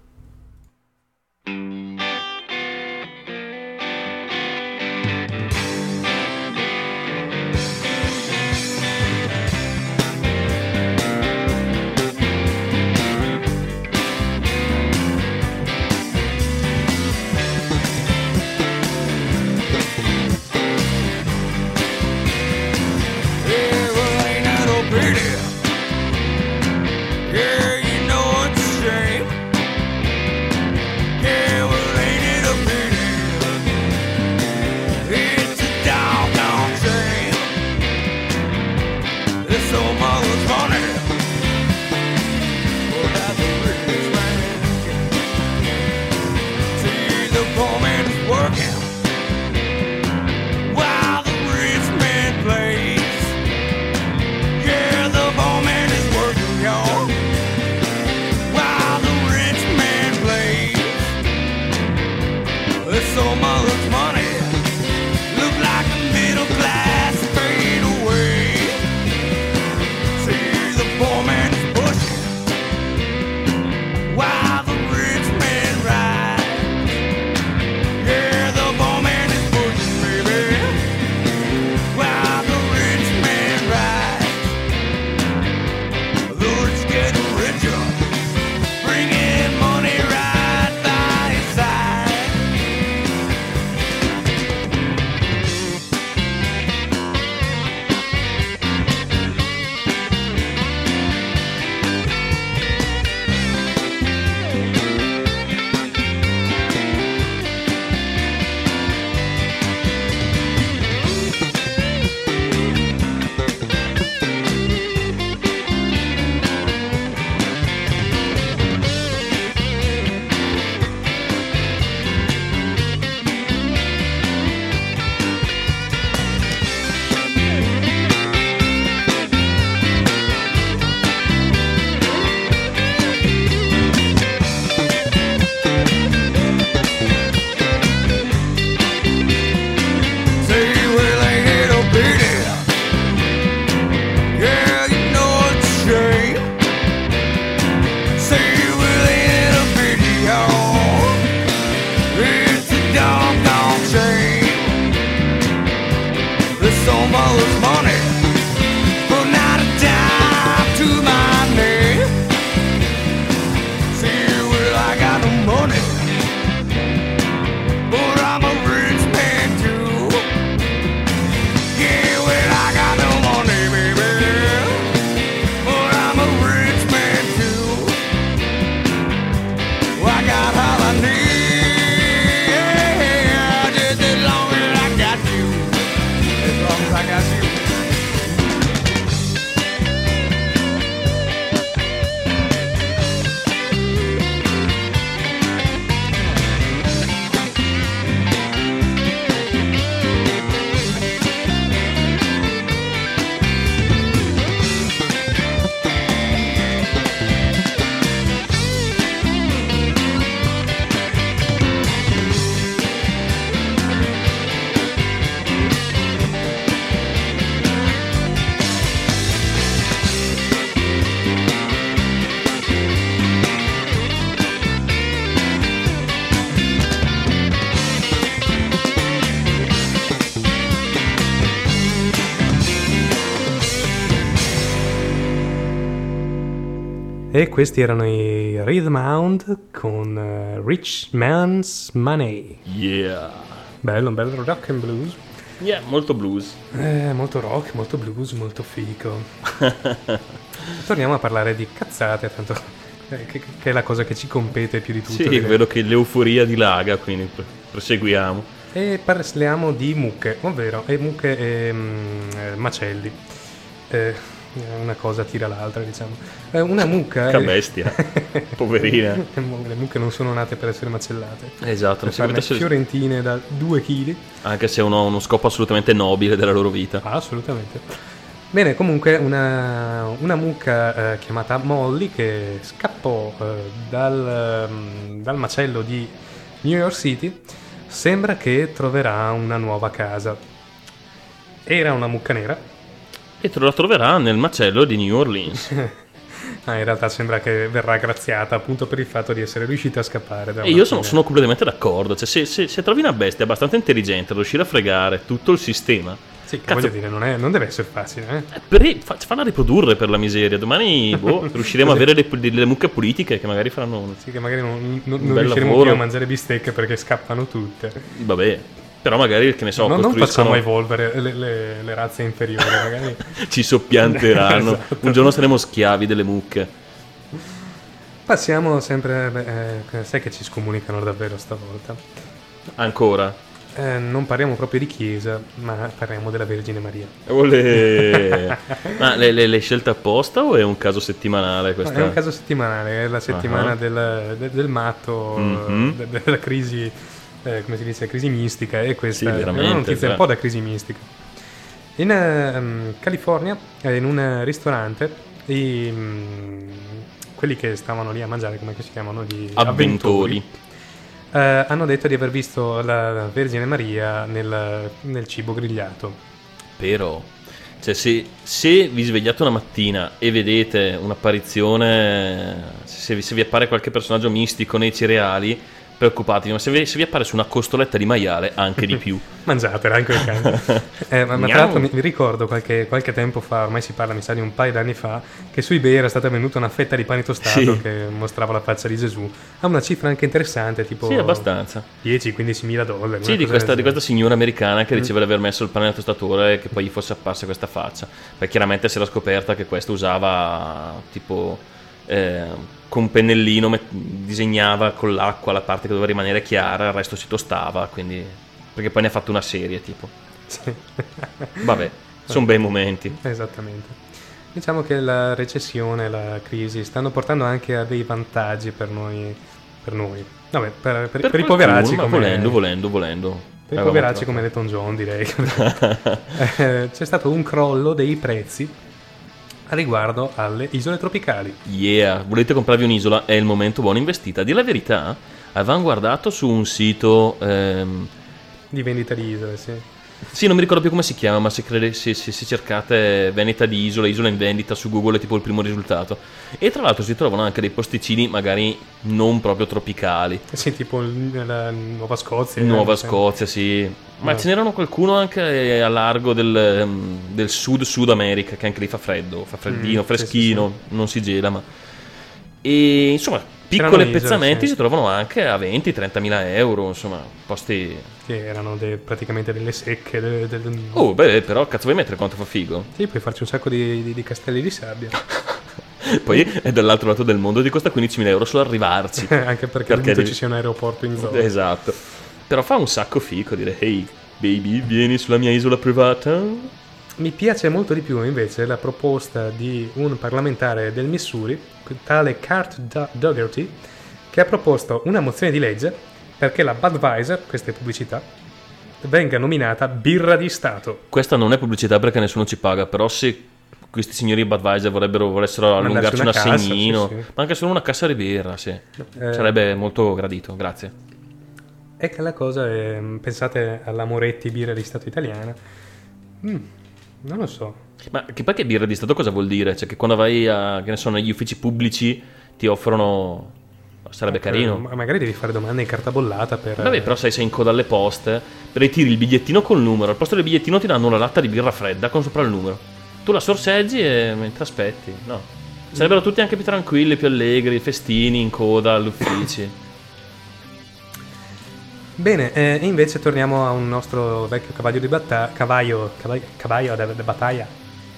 Questi erano i Rhythm Hound con eh, Rich Man's Money. Yeah. Bello, un bel rock and blues. Yeah, molto blues. Eh, molto rock, molto blues, molto fico. Torniamo a parlare di cazzate, tanto eh, che, che è la cosa che ci compete più di tutto. Sì, direi. vedo che l'euforia dilaga, quindi pr- proseguiamo. E parliamo di mucche, ovvero e mucche e mm, eh, macelli. Eh, una cosa tira l'altra, diciamo. Eh, una mucca. Che è- bestia. Poverina. Le mucche non sono nate per essere macellate. Esatto, Per farne può essere- fiorentine da 2 kg. anche se hanno uno scopo assolutamente nobile della loro vita. Ah, assolutamente. Bene, comunque una, una mucca eh, chiamata Molly che scappò eh, dal, ehm, dal macello di New York City sembra che troverà una nuova casa. Era una mucca nera, E te lo troverà nel macello di New Orleans. ma in realtà sembra che verrà graziata appunto per il fatto di essere riuscita a scappare. Da E io sono, sono completamente d'accordo. Cioè, se, se- se trovi una bestia abbastanza intelligente riuscire a fregare tutto il sistema, Sì, cazzo, dire, non, è- non deve essere facile, eh? eh, per- fa- falla riprodurre per la miseria. Domani boh, riusciremo a avere le- delle mucche politiche che magari faranno. Sì, che magari non, non- non riusciremo lavoro. più a mangiare bistecche perché scappano tutte. Vabbè, però magari che ne so, No, non costruiscono. facciamo evolvere le, le- le razze inferiori, magari. ci soppianteranno. Esatto. Un giorno saremo schiavi delle mucche. Passiamo sempre. eh, sai che ci scomunicano davvero stavolta. Ancora. Eh, non parliamo proprio di chiesa, ma parliamo della Vergine Maria. Olè. Ma le- le- l'hai scelta apposta o è un caso settimanale No, questa? è un caso settimanale, è la settimana Ah. del, del- del matto, Mhm. de- della crisi, eh, come si dice, crisi mistica. E questa Sì, è una notizia un cioè. po' da crisi mistica. In ehm, California, eh, in un ristorante, i, mm, quelli che stavano lì a mangiare, come si chiamano? Gli Avventori. eh, hanno detto di aver visto la Vergine Maria nel, nel cibo grigliato. Però, cioè, se, se vi svegliate una mattina e vedete un'apparizione, se se vi appare qualche personaggio mistico nei cereali, preoccupatevi, ma se vi, se vi appare su una costoletta di maiale, anche di più. Mangiatela anche il cane. Eh, ma, ma tra l'altro mi, mi ricordo qualche, qualche tempo fa, ormai si parla, mi sa di un paio d'anni fa, che su eBay era stata venuta una fetta di pane tostato Sì. che mostrava la faccia di Gesù. Ha una cifra anche interessante, tipo Sì, abbastanza. 10-15 mila dollari. Sì, di questa, di questa signora americana che diceva di aver messo il pane nel tostatore e che poi gli fosse apparsa questa faccia. Perché chiaramente si era scoperta che questo usava tipo eh, con un pennellino met- disegnava con l'acqua la parte che doveva rimanere chiara, il resto si tostava, quindi perché poi ne ha fatto una serie tipo. Sì. Vabbè, sono bei momenti. Esattamente. Diciamo che la recessione, la crisi stanno portando anche a dei vantaggi per noi. Per noi. Vabbè, per, per- per i poveracci come, volendo, volendo, volendo. Per i Avevamo poveracci come Elton John, direi. Eh, C'è stato un crollo dei prezzi riguardo alle isole tropicali. Yeah, volete comprarvi un'isola? È il momento buono investita. Dire la verità, avevamo guardato su un sito... ehm, Di vendita di isole, sì. Sì, non mi ricordo più come si chiama, ma se, crede- se- se- se cercate vendita di isole, isola in vendita su Google è tipo il primo risultato. E tra l'altro si trovano anche dei posticini magari non proprio tropicali. Sì, tipo la Nuova Scozia. Nuova eh, sì. Scozia, sì. Ma Ah. ce n'erano qualcuno anche a largo del, ehm, del sud-sud America, che anche lì fa freddo, fa freddino, Mm, sì, freschino, non si gela, ma... E insomma, C'erano piccole isole, pezzamenti sì. si trovano anche a 20-30 mila euro, insomma, posti... Che erano de- praticamente delle secche. de- de- Oh, beh, però cazzo vuoi mettere quanto fa figo? Sì, puoi farci un sacco di, di- di castelli di sabbia. Poi è dall'altro lato del mondo ti costa 15.000 euro solo arrivarci. Anche perché, Perché devi- ci sia un aeroporto in zona. esatto. Però fa un sacco fico dire, hey, baby, vieni sulla mia isola privata. Mi piace molto di più invece la proposta di un parlamentare del Missouri, tale Cart Do- Dougherty, che ha proposto una mozione di legge perché la Budweiser, queste pubblicità, venga nominata birra di Stato. Questa non è pubblicità perché nessuno ci paga, però se questi signori Budweiser vorrebbero, volessero allungarci un assegnino, sì, sì. ma anche solo una cassa di birra, sì. Eh, Sarebbe molto gradito, grazie. E che la cosa è, pensate alla Moretti birra di Stato italiana. Mm, non lo so. Ma che poi che birra di Stato cosa vuol dire? Cioè che quando vai a, che ne so, negli uffici pubblici ti offrono... Sarebbe carino. Eh, ma magari devi fare domande in carta bollata per... Vabbè, però sai, sei in coda alle poste, ritiri il bigliettino col numero, al posto del bigliettino ti danno una latta di birra fredda con sopra il numero. Tu la sorseggi e mentre aspetti, no. Sarebbero tutti anche più tranquilli, più allegri, festini in coda agli uffici. Bene, eh, invece torniamo a un nostro vecchio cavallo di battaglia, cavallo, cavallo, cavallo da, da battaglia,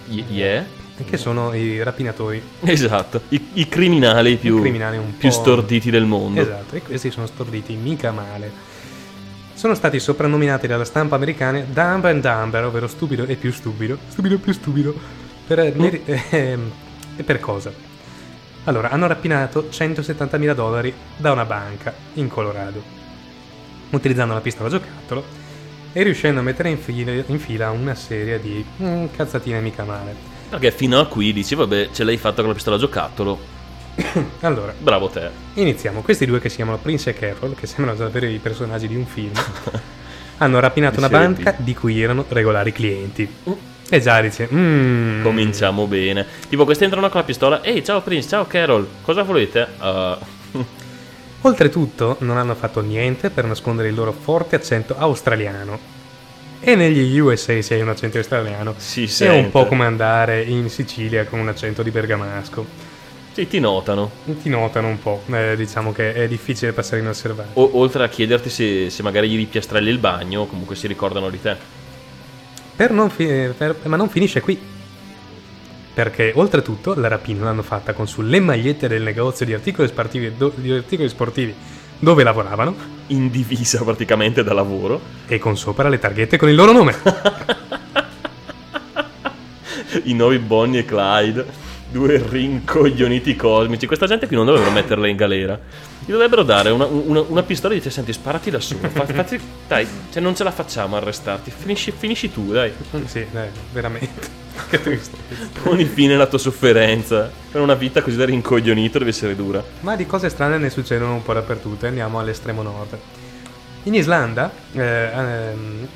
yeah. che sono i rapinatori. Esatto, I, i criminali più, I criminali più storditi del mondo. Esatto, e questi sono storditi mica male. Sono stati soprannominati dalla stampa americana Dumb and Dumber, ovvero stupido e più stupido, stupido e più stupido, per, meri- ehm, e per cosa? Allora, hanno rapinato 170.000 dollari da una banca in Colorado, utilizzando la pistola giocattolo e riuscendo a mettere in fila, in fila una serie di mm, cazzatine mica male. Perché fino a qui dici, vabbè, ce l'hai fatta con la pistola giocattolo. Allora, Bravo te. Iniziamo. Questi due che si chiamano Prince e Carroll, che sembrano davvero i personaggi di un film, hanno rapinato Di una banca di cui erano regolari clienti. E già dice, mm, Cominciamo bene. Tipo, questi entrano con la pistola. Ehi, ciao Prince, ciao Carol. Cosa volete? Uh, Oltretutto, non hanno fatto niente per nascondere il loro forte accento australiano. E negli USA se hai un accento australiano Si è sente. un po' come andare in Sicilia con un accento di bergamasco. sì, ti notano. Ti notano un po', eh, diciamo che è difficile passare inosservati. O- oltre a chiederti se, se magari gli ripiastrelli il bagno, comunque si ricordano di te. Per non fi- per- ma non finisce qui. Perché oltretutto la rapina l'hanno fatta con sulle magliette del negozio di articoli sportivi, do- di articoli sportivi dove lavoravano In divisa praticamente da lavoro. e con sopra le targhette con il loro nome. I nuovi Bonnie e Clyde. Due rincoglioniti cosmici. Questa gente qui non dovrebbero metterla in galera. Gli dovrebbero dare una, una- una pistola e dice: Senti, sparati da solo. Fa- fatti- dai, cioè non ce la facciamo a arrestarti. Finisci, finisci tu, dai. sì, dai, veramente. che triste. Poni fine alla tua sofferenza. Per una vita così da rincoglionito deve essere dura. Ma di cose strane ne succedono un po' dappertutto. e Andiamo all'estremo nord. In Islanda eh, ehm,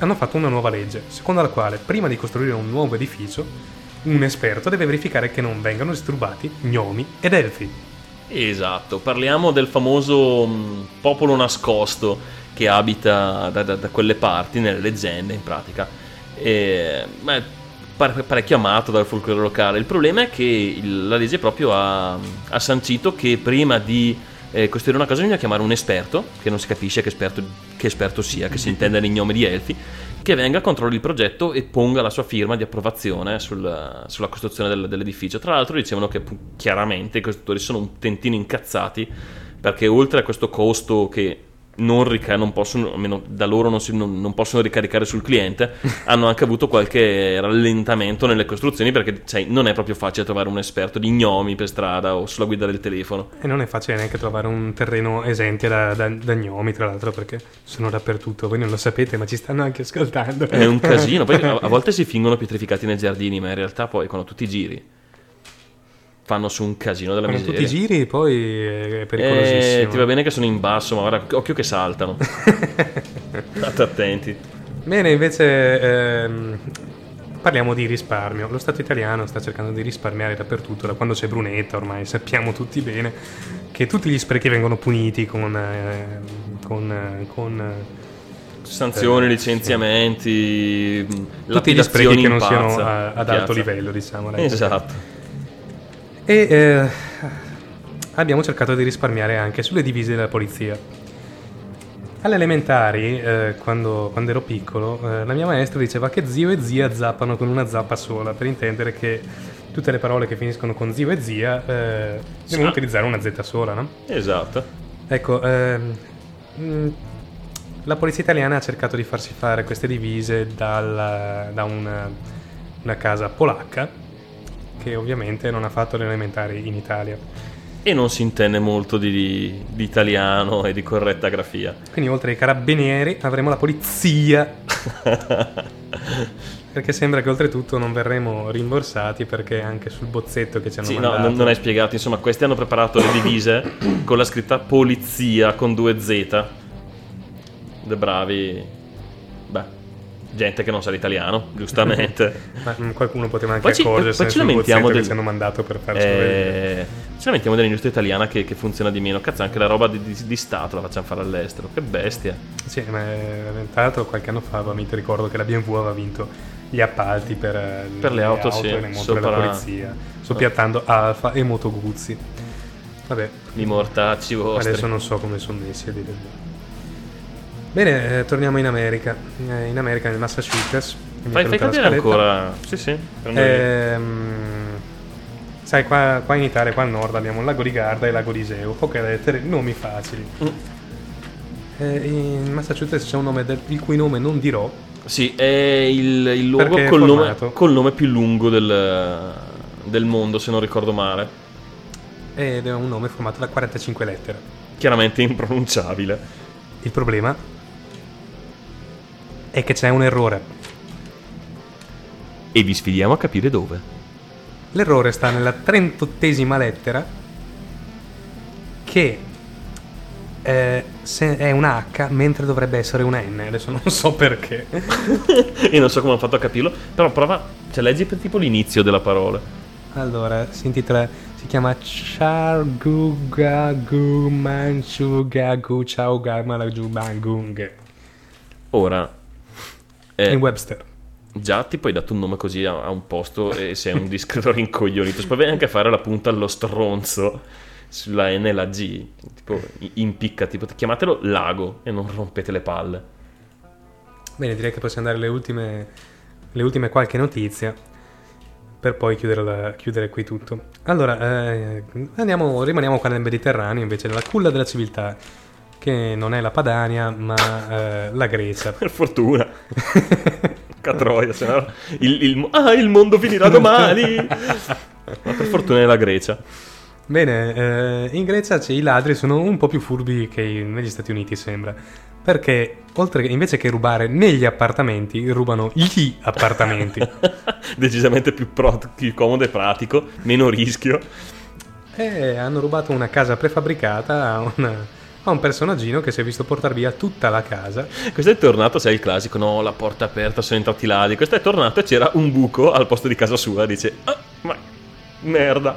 hanno fatto una nuova legge, secondo la quale prima di costruire un nuovo edificio, un esperto deve verificare che non vengano disturbati gnomi ed elfi. Esatto, parliamo del famoso mh, popolo nascosto che abita da, da- da quelle parti, nelle leggende in pratica. E, ma parecchio amato dal folklore locale. Il problema è che il- la legge proprio ha, ha sancito che prima di eh, costruire una casa bisogna chiamare un esperto, che non si capisce che esperto, che esperto sia, che si intenda in nome di elfi, che venga, controlli il progetto e ponga la sua firma di approvazione sul- sulla costruzione del- dell'edificio. Tra l'altro dicevano che chiaramente i costruttori sono un tentino incazzati perché oltre a questo costo che non, rica- non possono, almeno da loro non, si- non- non possono ricaricare sul cliente, hanno anche avuto qualche rallentamento nelle costruzioni perché sai, non è proprio facile trovare un esperto di gnomi per strada o sulla guida del telefono. E non è facile neanche trovare un terreno esente da, da- da gnomi, tra l'altro, perché sono dappertutto. Voi non lo sapete, ma ci stanno anche ascoltando. È un casino, poi a, a volte si fingono pietrificati nei giardini, ma in realtà poi quando tu ti giri fanno su un casino della Quando tu miseria. ti giri, poi è Eh, pericolosissimo. ti va bene che sono in basso, ma guarda, occhio che saltano. State attenti. Bene, invece ehm, parliamo di risparmio. Lo Stato italiano sta cercando di risparmiare dappertutto, da quando c'è Brunetta ormai sappiamo tutti bene che tutti gli sprechi vengono puniti con... eh, con, eh, con eh, Sanzioni, Eh, licenziamenti, tutti gli sprechi che non in siano pazza, a- ad alto livello, diciamo. dai. Esatto. E eh, abbiamo cercato di risparmiare anche sulle divise della polizia. Alle elementari, eh, quando, quando ero piccolo, eh, la mia maestra diceva che zio e zia zappano con una zappa sola, per intendere che tutte le parole che finiscono con zio e zia eh, devono Ah. utilizzare una z sola, no? Esatto. Ecco, ehm, mh, la polizia italiana ha cercato di farsi fare queste divise dal- da una, una casa polacca che ovviamente non ha fatto le elementari in Italia. E non si intende molto di, di italiano e di corretta grafia. Quindi oltre ai carabinieri avremo la polizia. perché sembra che oltretutto non verremo rimborsati perché anche sul bozzetto che ci hanno Sì, no, mandato... non, non hai spiegato. Insomma, questi hanno preparato le divise con la scritta polizia con due Z. De bravi. Gente che non sa l'italiano, giustamente. Ma, mm, qualcuno poteva anche Poi ci- accorgersi poi ci sul del- che ci hanno mandato per farci. Eh, ci lamentiamo dell'industria italiana che, che funziona di meno. Cazzo, anche la roba di, di- di Stato la facciamo fare all'estero. Che bestia. Sì, ma eh, tra l'altro qualche anno fa vinto, ricordo che la BMW aveva vinto gli appalti per, eh, Per le auto, sì, e le moto della sopra- polizia, soppiattando Alfa e Moto Guzzi. Vabbè, I mortacci vostri. adesso non so come sono messi a dire. Bene, eh, torniamo in America. Eh, in America, nel Massachusetts. Fai, fai cadere ancora. Sì, sì. Ehm, sai, qua, qua in Italia, qua al nord, abbiamo il lago di Garda e il lago di Iseo. Poche lettere, nomi facili. Mm. Eh, in Massachusetts c'è un nome del- il cui nome non dirò. Sì, è il, il luogo col nome, col nome più lungo del, del mondo, se non ricordo male. Ed è un nome formato da 45 lettere. Chiaramente impronunciabile. Il problema è che c'è un errore. E vi sfidiamo a capire dove. L'errore sta nella 38esima lettera che eh, è un H mentre dovrebbe essere una N. Adesso non so perché. e non so come hanno fatto a capirlo. Però prova. Cioè, leggi per tipo l'inizio della parola. Allora, si intitola, si chiama Chargugagu Manchugagu Chaugamalajubangung. Ora. Eh, In Webster. già ti poi dato un nome così a, a un posto e sei un discreto rincoglionito. Poi vai anche a fare la punta allo stronzo sulla N e la G. Tipo, i- impicca. Tipo, chiamatelo lago e non rompete le palle. Bene, direi che possiamo dare le ultime, le ultime qualche notizia per poi chiudere, la- chiudere qui tutto. Allora, eh, andiamo, rimaniamo qua nel Mediterraneo, invece nella culla della civiltà, che non è la Padania, ma eh, la Grecia. Per fortuna. Catroia, se no il, il ah, il mondo finirà domani. Ma per fortuna è la Grecia. Bene, eh, in Grecia i ladri sono un po' più furbi che negli Stati Uniti, sembra. Perché oltre che, invece che rubare negli appartamenti, rubano gli appartamenti. Decisamente più, pro- più comodo e pratico, meno rischio. e hanno rubato una casa prefabbricata a, una- a un personaggino che si è visto portare via tutta la casa. Questo è tornato, sai il classico, no, la porta aperta, sono entrati ladri. Questo è tornato e c'era un buco al posto di casa sua. Dice, ah, ma merda.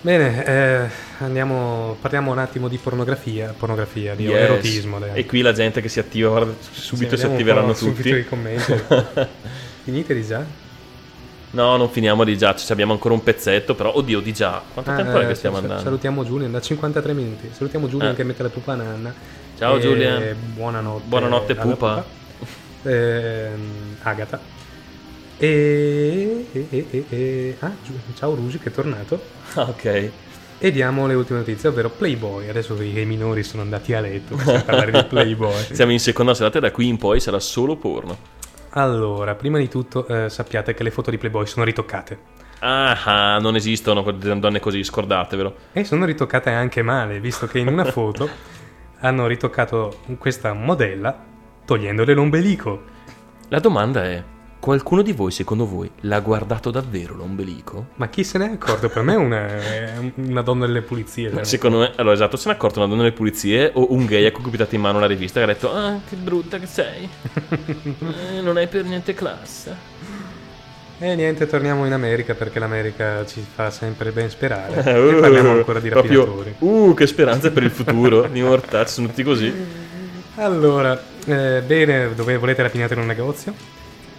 Bene, eh, andiamo, parliamo un attimo di pornografia, pornografia, di Yes. erotismo. dai. E qui la gente che si attiva, guarda, subito Sì, si attiveranno po' subito tutti. i commenti. Finite di già? No, non finiamo di già, ci abbiamo ancora un pezzetto, però oddio di già. Quanto Ah, tempo è eh, che stiamo sa- andando? Salutiamo Giulian da 53 minuti. Salutiamo Giulian Eh. che mette la pupa nanna. Ciao, E Giulian. Buonanotte. Buonanotte, alla pupa. Ehm, Agata. E, e, e, ah, ciao Rugi che è tornato. Ok. E diamo le ultime notizie, ovvero Playboy. Adesso i minori sono andati a letto, possiamo parlare di Playboy. Siamo in seconda serata e da qui in poi sarà solo porno. Allora, prima di tutto eh, sappiate che le foto di Playboy sono ritoccate. Ah, ah, non esistono donne così, scordatevelo. E sono ritoccate anche male, visto che in una foto hanno ritoccato questa modella togliendole l'ombelico. La domanda è: qualcuno di voi, secondo voi, l'ha guardato davvero l'ombelico? Ma chi se ne è accorto? Per me è una, una donna delle pulizie. cioè. Secondo me, allora esatto, se ne è accorto una donna delle pulizie o un gay a cui è in mano la rivista e ha detto: Ah, che brutta che sei. Eh, non hai per niente classe. E niente, torniamo in America perché l'America ci fa sempre ben sperare. Uh, e parliamo ancora di proprio, rapinatori. Uh, che speranza per il futuro. Di mortacci, sono tutti così. Allora, eh, bene, dove volete rapinare in un negozio?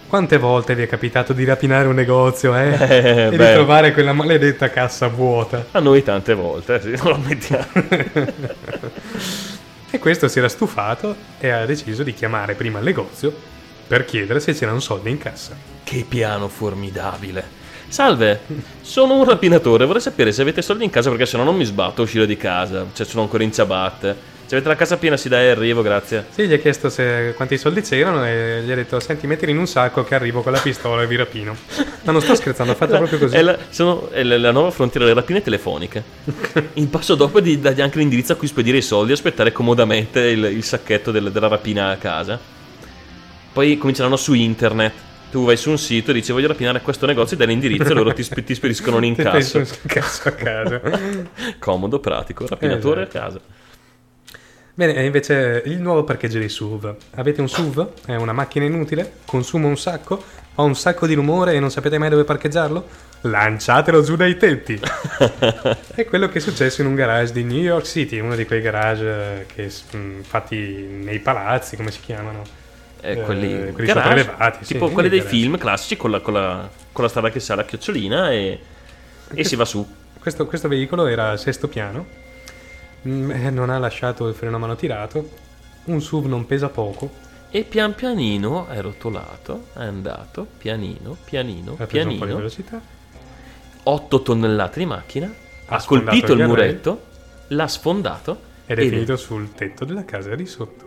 Quante volte vi è capitato di rapinare un negozio, eh? Eh, e di beh. trovare quella maledetta cassa vuota? A noi tante volte, sì, non lo ammettiamo. E questo si era stufato e ha deciso di chiamare prima il negozio per chiedere se c'erano soldi in cassa. Che piano formidabile. Salve, sono un rapinatore, vorrei sapere se avete soldi in casa perché sennò non mi sbatto a uscire di casa, cioè sono ancora in ciabatte. Se avete la casa piena si dai arrivo, grazie. Sì, gli ha chiesto se, quanti soldi c'erano e gli ha detto senti mettili in un sacco che arrivo con la pistola e vi rapino. Ma non sto scherzando, ha fatto proprio così. È la, sono- è la- la nuova frontiera delle rapine telefoniche. Il passo dopo è di dargli anche l'indirizzo a cui spedire i soldi e aspettare comodamente il, il sacchetto del- della rapina a casa. Poi cominceranno su internet. Tu vai su un sito e dici voglio rapinare questo negozio e dai l'indirizzo e loro ti, sp- ti spediscono un Ti incasso. un cazzo a casa. Comodo, pratico, rapinatore Esatto. a casa. Bene, e invece il nuovo parcheggio dei SUV. Avete un SUV? È una macchina inutile? Consuma un sacco? Fa un sacco di rumore e non sapete mai dove parcheggiarlo? Lanciatelo giù dai tetti! è quello che è successo in un garage di New York City, uno di quei garage eh, che, mh, fatti nei palazzi, come si chiamano? Eh, Eh, quelli, quelli garage, sopraelevati, sì, tipo quelli dei garage. film classici con la, con la- con la strada che sa la chiocciolina e, e si va su. Questo, questo veicolo era al sesto piano, mm, non ha lasciato il freno a mano tirato, un SUV non pesa poco, E pian pianino è rotolato, è andato, pianino, pianino, ha preso di pianino, velocità, 8 tonnellate di macchina, ha, Ha colpito il muretto, l'ha sfondato ed è finito sul tetto della casa di sotto.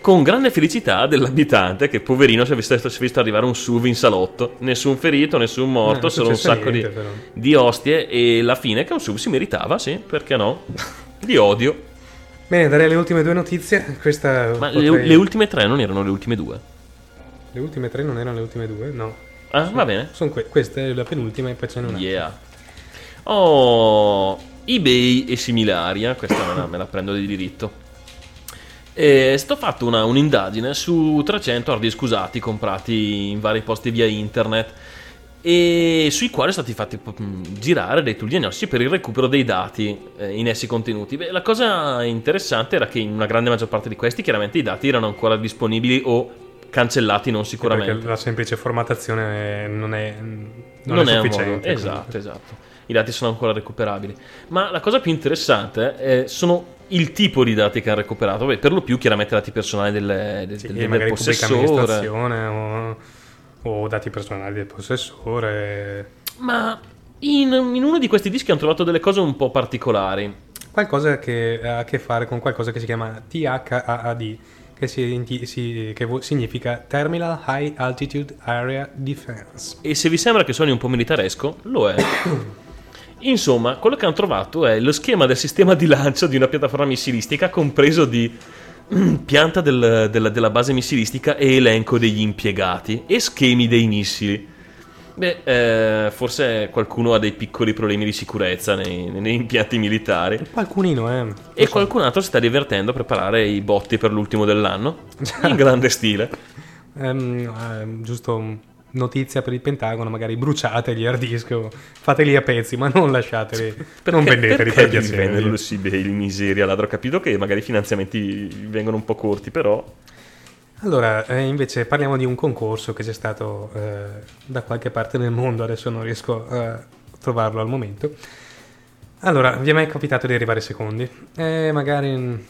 con grande felicità dell'abitante che poverino si è visto, si è visto arrivare un SUV in salotto, nessun ferito, nessun morto, Eh, non è solo un sacco di, niente, però. di ostie e la fine che un SUV si meritava, sì, perché no? di odio. Bene, darei le ultime due notizie. Questa Ma potrei- le, le ultime tre non erano le ultime due. le ultime tre non erano le ultime due? No. Ah, va bene. Sono que- questa è la penultima e poi ce n'è una. Yeah. Oh, eBay e similari, eh, questa me la, me la prendo di diritto. E sto fatto una- un'indagine su 300 hard disk usati comprati in vari posti via internet e sui quali sono stati fatti mm, girare dei tool diagnostici per il recupero dei dati eh, in essi contenuti. Beh, la cosa interessante era che in una grande maggior parte di questi chiaramente i dati erano ancora disponibili o cancellati non sicuramente. Perché la semplice formattazione non è, non non è è sufficiente. modo- esatto, esatto. I dati sono ancora recuperabili. Ma la cosa più interessante eh, sono il tipo di dati che hanno recuperato. Beh, per lo più, chiaramente, dati personali del, del, Sì, del- del possessore. o, o dati personali del possessore. Ma in, in uno di questi dischi hanno trovato delle cose un po' particolari. Qualcosa che ha a che fare con qualcosa che si chiama THAAD, che, si, si- che significa Terminal High Altitude Area Defense. E se vi sembra che suoni un po' militaresco, lo è. Insomma, quello che hanno trovato è lo schema del sistema di lancio di una piattaforma missilistica compreso di pianta del- della, della base missilistica e elenco degli impiegati e schemi dei missili. Beh, eh, forse qualcuno ha dei piccoli problemi di sicurezza nei, nei impianti militari Qualcunino, eh. e qualcun altro si sta divertendo a preparare i botti per l'ultimo dell'anno in grande stile. Ehm, ehm, giusto notizia per il Pentagono, magari bruciate gli hard disk fateli a pezzi, ma non lasciateli, non vendeteli per perché devi piacere. venderlo su eBay, miseria ladro. Ho capito che magari i finanziamenti vengono un po' corti, però Allora, eh, invece parliamo di un concorso che c'è stato eh, da qualche parte nel mondo, adesso non riesco a trovarlo al momento. Allora, vi è mai capitato di arrivare secondi? Eh, magari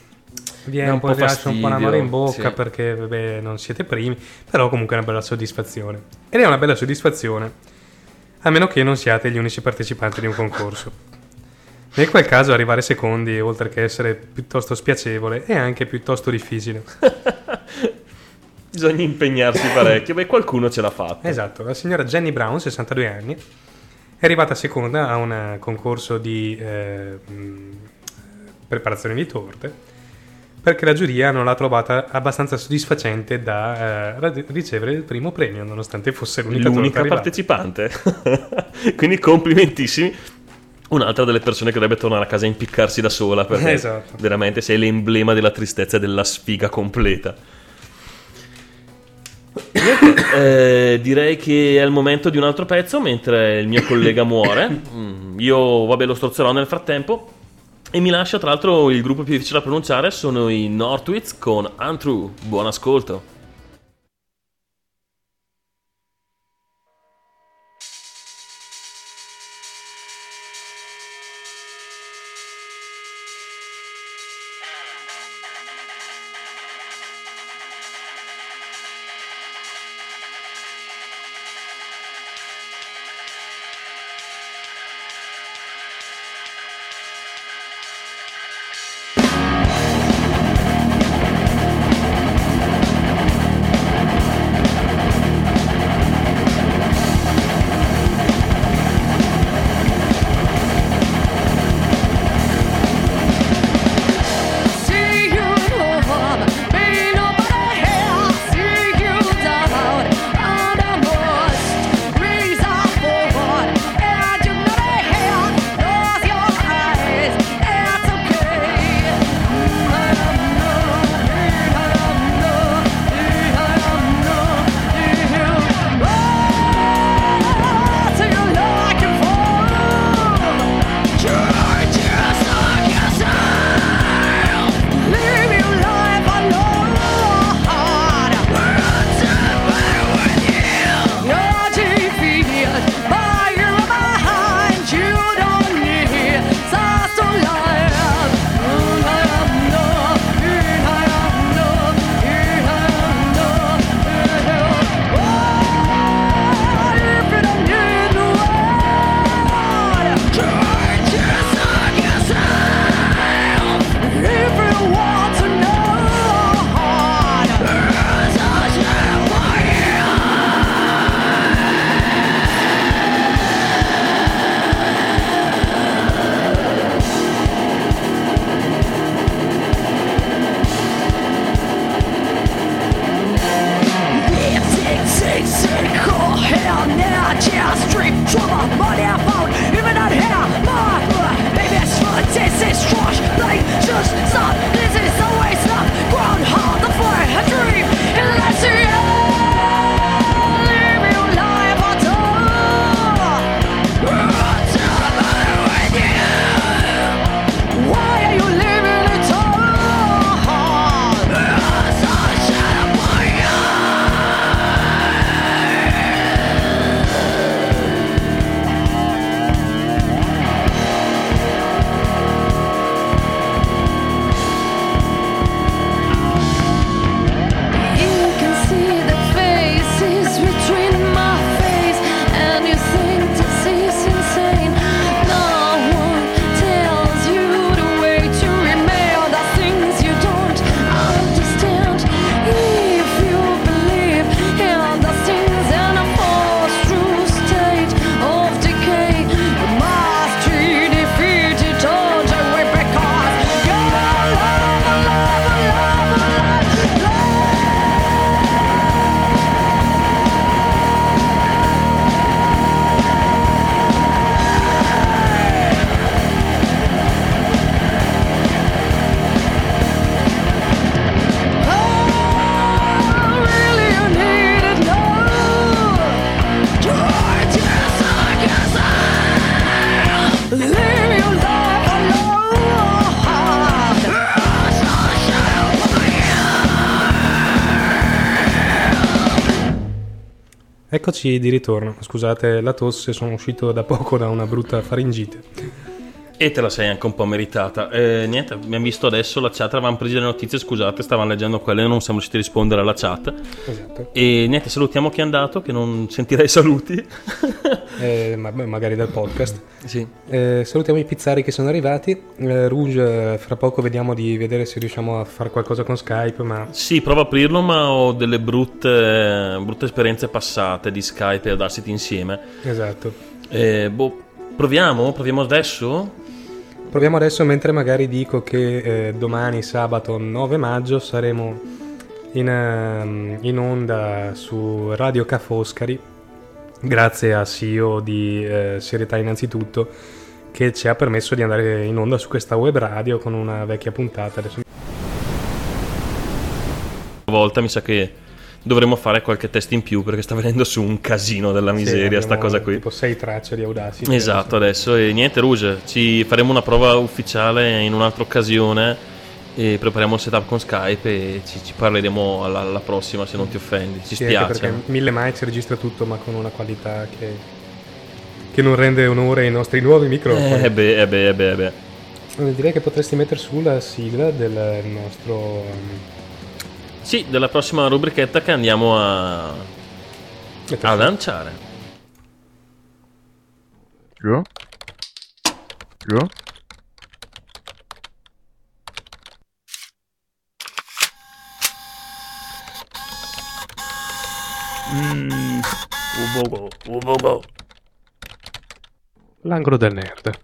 vi è Dà un, un po' lascia un po' l'amore in bocca sì. perché vabbè, non siete primi, però comunque è una bella soddisfazione. Ed è una bella soddisfazione, a meno che non siate gli unici partecipanti di un concorso. Nel qual caso arrivare secondi, oltre che essere piuttosto spiacevole, è anche piuttosto difficile. bisogna impegnarsi parecchio. Beh, qualcuno ce l'ha fatta. Esatto, la signora Jenny Brown, 62 anni, è arrivata seconda a un concorso di eh, preparazione di torte perché la giuria non l'ha trovata abbastanza soddisfacente da eh, ricevere il primo premio, nonostante fosse l'unica, L'unica partecipante. Quindi complimentissimi. Un'altra delle persone che dovrebbe tornare a casa a impiccarsi da sola perché Esatto. veramente sei l'emblema della tristezza e della sfiga completa. Eh, direi che è il momento di un altro pezzo mentre il mio collega muore. Mm, Io, vabbè, lo strozzerò nel frattempo. E mi lascia, tra l'altro, il gruppo più difficile da pronunciare sono i Northwitz con Untrue. Buon ascolto. Eccoci di ritorno. Scusate la tosse, sono uscito da poco da una brutta faringite. E te la sei anche un po' meritata. Eh, niente, abbiamo visto adesso la chat, avevamo preso le notizie, scusate, stavamo leggendo quelle, non siamo riusciti a rispondere alla chat. Esatto. E niente, salutiamo chi è andato, che non sentirei saluti. Eh, ma- magari dal podcast. sì. Eh, salutiamo i pizzari che sono arrivati. Eh, Rouge, eh, fra poco vediamo di vedere se riusciamo a fare qualcosa con Skype, ma Sì, provo a aprirlo, ma ho delle brutte, brutte esperienze passate di Skype e Audacity insieme. esatto. Eh, boh, proviamo? Proviamo adesso? Proviamo adesso mentre magari dico che eh, domani sabato 9 maggio saremo in, ehm, in onda su Radio Ca' Foscari grazie a CEO di eh, Serietà innanzitutto che ci ha permesso di andare in onda su questa web radio con una vecchia puntata. Adesso volta mi sa che dovremmo fare qualche test in più perché sta venendo su un casino della miseria Sì, sta cosa qui. Tipo 6 tracce di Audacity. Esatto, adesso e niente Rouge, ci faremo una prova ufficiale in un'altra occasione e prepariamo il setup con Skype e ci, ci parleremo alla, alla prossima se non ti offendi. Ci Sì, spiace. perché mille mic si registra tutto ma con una qualità che, che non rende onore ai nostri nuovi microfoni. Eh beh, eh beh, eh beh, eh beh. Eh, Direi che potresti mettere su la sigla del nostro... um, Sì, della prossima rubrichetta che andiamo a, a lanciare. Ja? Ja? L'angolo del nerd.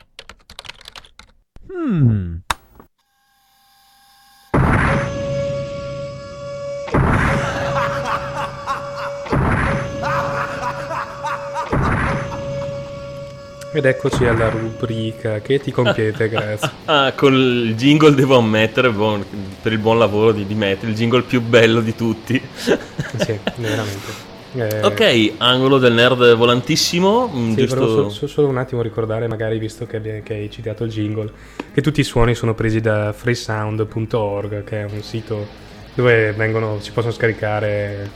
Ed eccoci alla rubrica che ti compete, grazie. Ah, col jingle devo ammettere, buon- per il buon lavoro di, di Matt, il jingle più bello di tutti. sì, veramente. Eh, ok, angolo del nerd volantissimo, mm, Sì, giusto... so- so- solo un attimo ricordare, magari visto che, che hai citato il jingle, che tutti i suoni sono presi da freesound.org, che è un sito dove vengono, si possono scaricare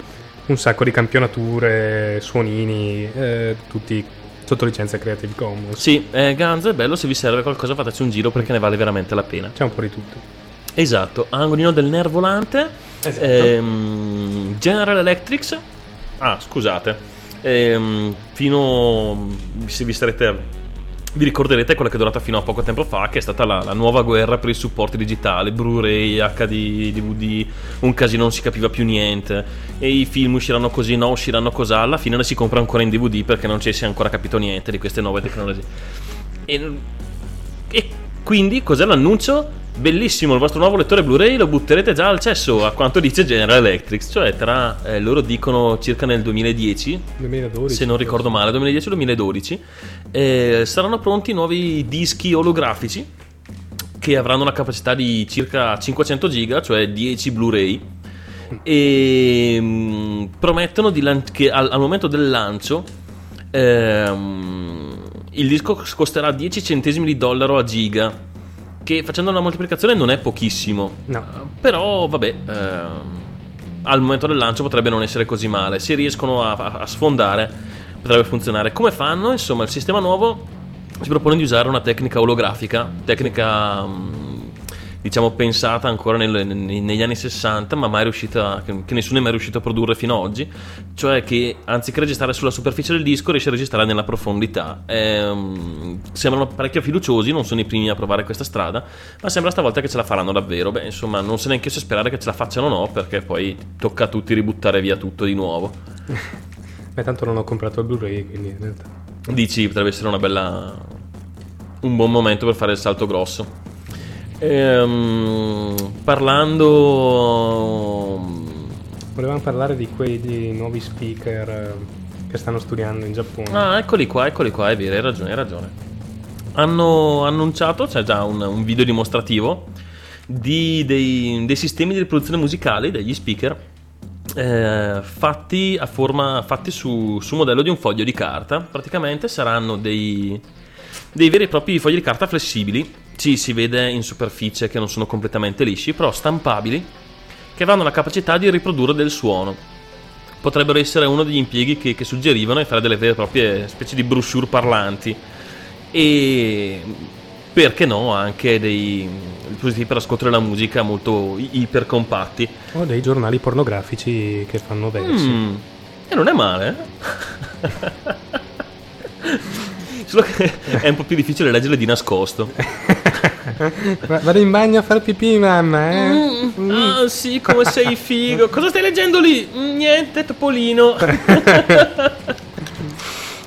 un sacco di campionature, suonini, eh, tutti sotto licenza Creative Commons. Sì, eh, Guns è bello, se vi serve qualcosa fateci un giro perché ne vale veramente la pena. C'è un po' di tutto. Esatto, angolino del nerd volante, Esatto. ehm, General Electric, ah scusate, ehm, fino, se vi starete, vi ricorderete quella che è durata fino a poco tempo fa, che è stata la, la nuova guerra per i supporti digitali, Blu-ray, HD, DVD, un casino non si capiva più niente, e i film usciranno così, no, usciranno così, alla fine ne si compra ancora in DVD perché non ci si è ancora capito niente di queste nuove tecnologie. E, e quindi cos'è l'annuncio? Bellissimo, il vostro nuovo lettore Blu-ray lo butterete già al cesso, a quanto dice General Electric, cioè tra, eh, loro dicono circa nel 2010, 2012. se non ricordo male, 2010-2012, eh, saranno pronti nuovi dischi olografici che avranno una capacità di circa 500 giga, cioè 10 Blu-ray, e mm, promettono lan- che al, al momento del lancio ehm, il disco costerà 10 centesimi di dollaro a giga, che facendo una moltiplicazione non è pochissimo. No, Però, vabbè, ehm, al momento del lancio potrebbe non essere così male. Se riescono a, a- sfondare, potrebbe funzionare. Come fanno? Insomma, il sistema nuovo si propone di usare una tecnica olografica, tecnica mm, diciamo pensata ancora nel- ne- negli anni 60, ma mai riuscita, che, che nessuno è mai riuscito a produrre fino ad oggi. Cioè che anziché registrare sulla superficie del disco, riesce a registrare nella profondità. Ehm, sembrano parecchio fiduciosi, non sono i primi a provare questa strada, ma sembra stavolta che ce la faranno davvero. Beh, insomma, non so neanche io se sperare che ce la facciano o no, perché poi tocca a tutti ributtare via tutto di nuovo. beh, tanto non ho comprato il Blu-ray, quindi in realtà. Dici, potrebbe essere una bella. un buon momento per fare il salto grosso. Ehm, parlando. Volevamo parlare di quei di nuovi speaker eh, che stanno studiando in Giappone. Ah, eccoli qua, eccoli qua, è vero, hai ragione, hai ragione. Hanno annunciato, c'è già un, un video dimostrativo di- dei, dei sistemi di riproduzione musicale degli speaker eh, fatti a forma fatti su, su modello di un foglio di carta. Praticamente saranno dei, dei veri e propri fogli di carta flessibili. Sì, si vede in superficie che non sono completamente lisci, però stampabili, che avranno la capacità di riprodurre del suono. potrebbero essere uno degli impieghi che, che suggerivano di fare delle vere e proprie specie di brochure parlanti e perché no anche dei dispositivi per ascoltare la musica molto ipercompatti O dei giornali pornografici che fanno versi. Mm, e non è male eh? solo che è un po' più difficile leggerle di nascosto Va- Vado in bagno a fare pipì, mamma, eh? Mm, ah sì come sei figo cosa stai leggendo lì? "Mm, niente Topolino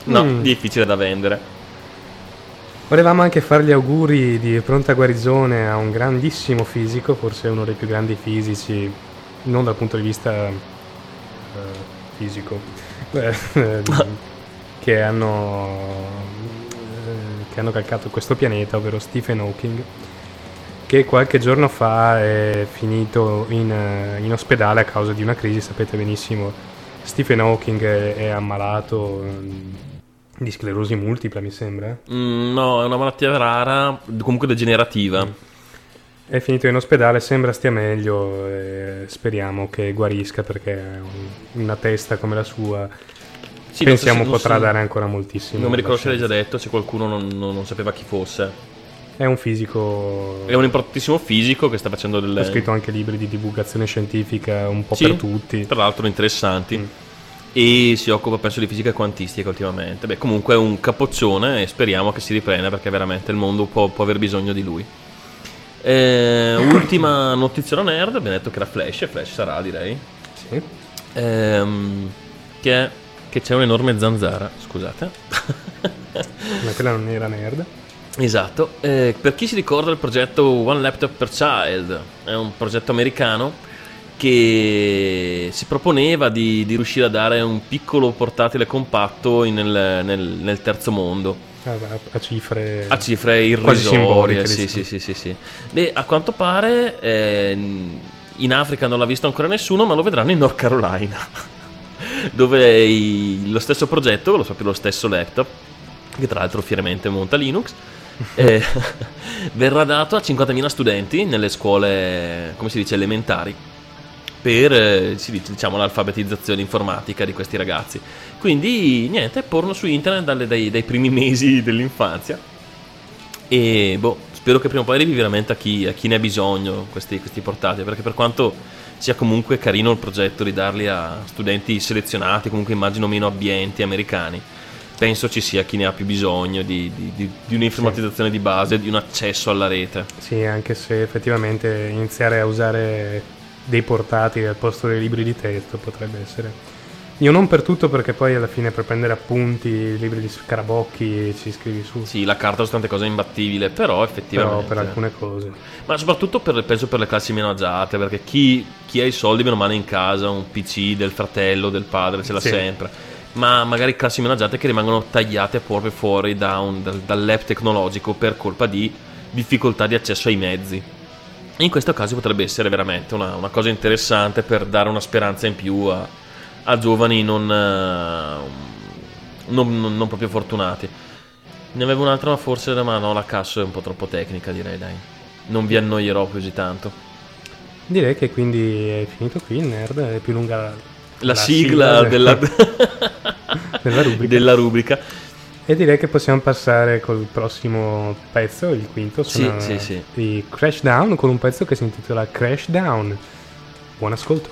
no Mm. difficile da vendere Volevamo anche fare gli auguri di pronta guarigione a un grandissimo fisico, forse uno dei più grandi fisici, non dal punto di vista eh, fisico, eh, che, hanno, che hanno calcato questo pianeta, ovvero Stephen Hawking, che qualche giorno fa è finito in, eh, in ospedale a causa di una crisi, sapete benissimo, Stephen Hawking è, è ammalato mm, di sclerosi multipla, mi sembra. Mm, no, è una malattia rara, comunque degenerativa. È finito in ospedale, sembra stia meglio e speriamo che guarisca perché un- una testa come la sua Sì, pensiamo so potrà dare ancora moltissimo. Non mi ricordo se l'hai già detto, se qualcuno non, non- non sapeva chi fosse. È un fisico, È un importantissimo fisico che sta facendo delle... ha scritto anche libri di divulgazione scientifica un po' Sì, per tutti. Tra l'altro interessanti. Mm. E si occupa penso di fisica quantistica ultimamente. Beh, comunque è un capoccione e speriamo che si riprenda perché veramente il mondo può, può aver bisogno di lui. Eh, ultima notizia nerd, abbiamo detto che era Flash, e Flash sarà direi. Sì. Ehm, che, è- che c'è un'enorme zanzara, scusate. Ma quella non era nerd. Esatto, Eh, per chi si ricorda il progetto One Laptop per Child, è un progetto americano che si proponeva di, di riuscire a dare un piccolo portatile compatto in- nel, nel- nel terzo mondo A, cifre. a cifre irrisorie. Sì, diciamo. sì, sì, sì, sì. Beh, a quanto pare eh, in Africa non l'ha visto ancora nessuno, ma lo vedranno in North Carolina, dove i- lo stesso progetto, lo proprio lo stesso laptop, che tra l'altro fieramente monta Linux, eh, verrà dato a 50.000 studenti nelle scuole, come si dice, elementari per eh, diciamo, l'alfabetizzazione informatica di questi ragazzi. Quindi niente, porno su internet dalle- dai, dai primi mesi dell'infanzia. E boh, spero che prima o poi arrivi veramente a chi, a chi ne ha bisogno questi, questi portatili, perché per quanto sia comunque carino il progetto di darli a studenti selezionati, comunque immagino meno abbienti americani, penso ci sia chi ne ha più bisogno di, di- di- di un'informatizzazione di base, di un accesso alla rete. Sì, anche se effettivamente iniziare a usare dei portatili al posto dei libri di testo potrebbe essere. Io non per tutto perché poi alla fine per prendere appunti, libri di scarabocchi ci scrivi su. Sì, la carta sono tante cose imbattibile, però però effettivamente... per alcune cose. Ma soprattutto per, penso per le classi meno agiate, perché chi, chi ha i soldi meno male in casa, un PC del fratello, del padre, ce l'ha Sì. sempre. Ma magari classi meno agiate che rimangono tagliate proprio fuori da un- dal, dal lab tecnologico per colpa di difficoltà di accesso ai mezzi. E in questo caso potrebbe essere veramente una, una cosa interessante per dare una speranza in più a, a giovani non, eh, non- non- non proprio fortunati. Ne avevo un'altra, ma forse ma no, la casso è un po' troppo tecnica, direi, dai. Non vi annoierò di tanto. Direi che quindi è finito qui il nerd, è più lunga la, La, sigla, della, della rubrica. della rubrica. E direi che possiamo passare col prossimo pezzo, il quinto, Sì, sono sì, sì. di Crash Down con un pezzo che si intitola Crash Down. Buon ascolto.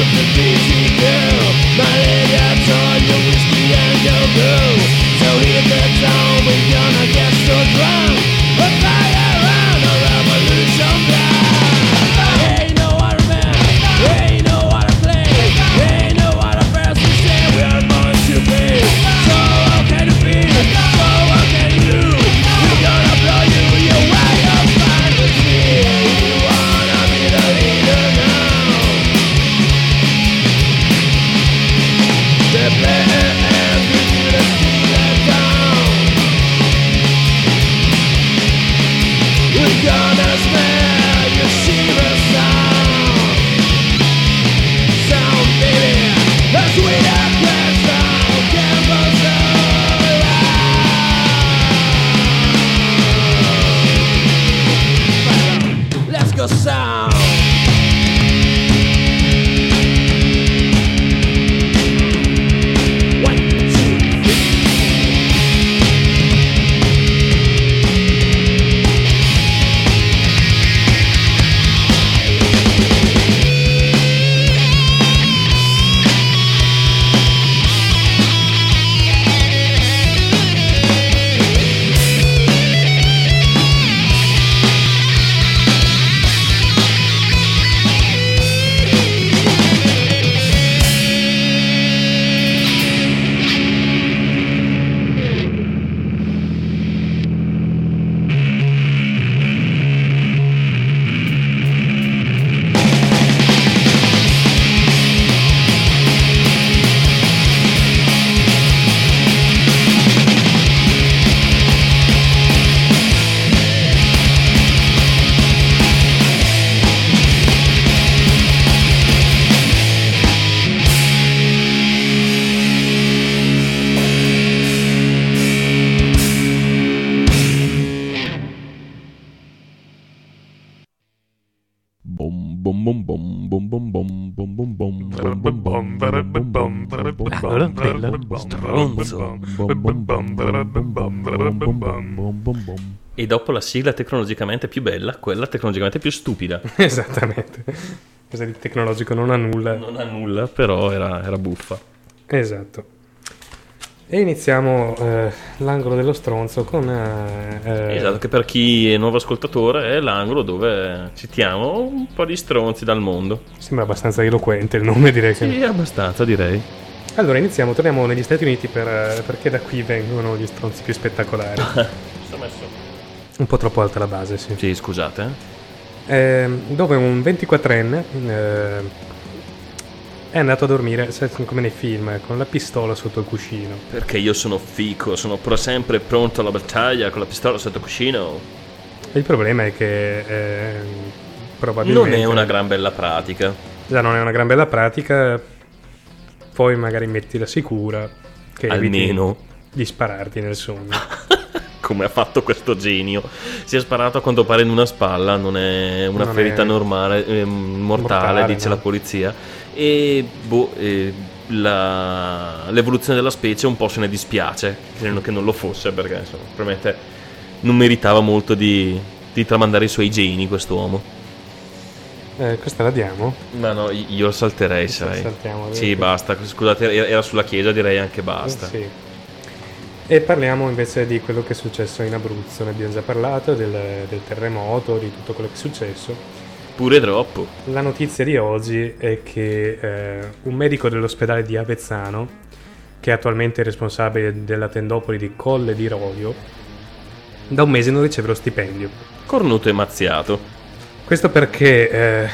of the BTQ Malaria, on your whiskey and your girl dopo la sigla tecnologicamente più bella, quella tecnologicamente più stupida. Esattamente. Cosa di tecnologico non ha nulla. Non ha nulla, però era, era buffa. Esatto. E iniziamo eh, l'angolo dello stronzo con... eh, eh, Esatto, che per chi è nuovo ascoltatore è l'angolo dove citiamo un po' di stronzi dal mondo. Sembra abbastanza eloquente il nome, direi che... Sì, abbastanza direi. Allora iniziamo, torniamo negli Stati Uniti per, eh, perché da qui vengono gli stronzi più spettacolari. Sto messo. Un po' troppo alta la base, sì. Sì, scusate. eh. Dove un 24enne eh, è andato a dormire, come nei film, con la pistola sotto il cuscino. Perché io sono fico, sono pro- sempre pronto alla battaglia con la pistola sotto il cuscino. Il problema è che eh, probabilmente... Non è una gran bella pratica. Già non è una gran bella pratica, poi magari metti la sicura che Almeno. di spararti nel sonno. Come ha fatto questo genio. Si è sparato a quanto pare in una spalla, non è una Non ferita è- normale, eh, mortale, Mortale, dice no. la polizia. E boh, eh, la- l'evoluzione della specie un po' se ne dispiace, credo che non lo fosse perché insomma, probabilmente non meritava molto di, di tramandare i suoi geni quest'uomo. Eh, questa la diamo? Ma no, io lo salterei, sai. Saltiamo, Sì, eh, basta, scusate, era sulla chiesa, direi anche basta. Sì. E parliamo invece di quello che è successo in Abruzzo, ne abbiamo già parlato, del, del terremoto, di tutto quello che è successo. Pure troppo. La notizia di oggi è che eh, un medico dell'ospedale di Avezzano, che è attualmente responsabile della tendopoli di Colle di Rovio, da un mese non riceve lo stipendio. Cornuto e mazziato. Questo perché eh,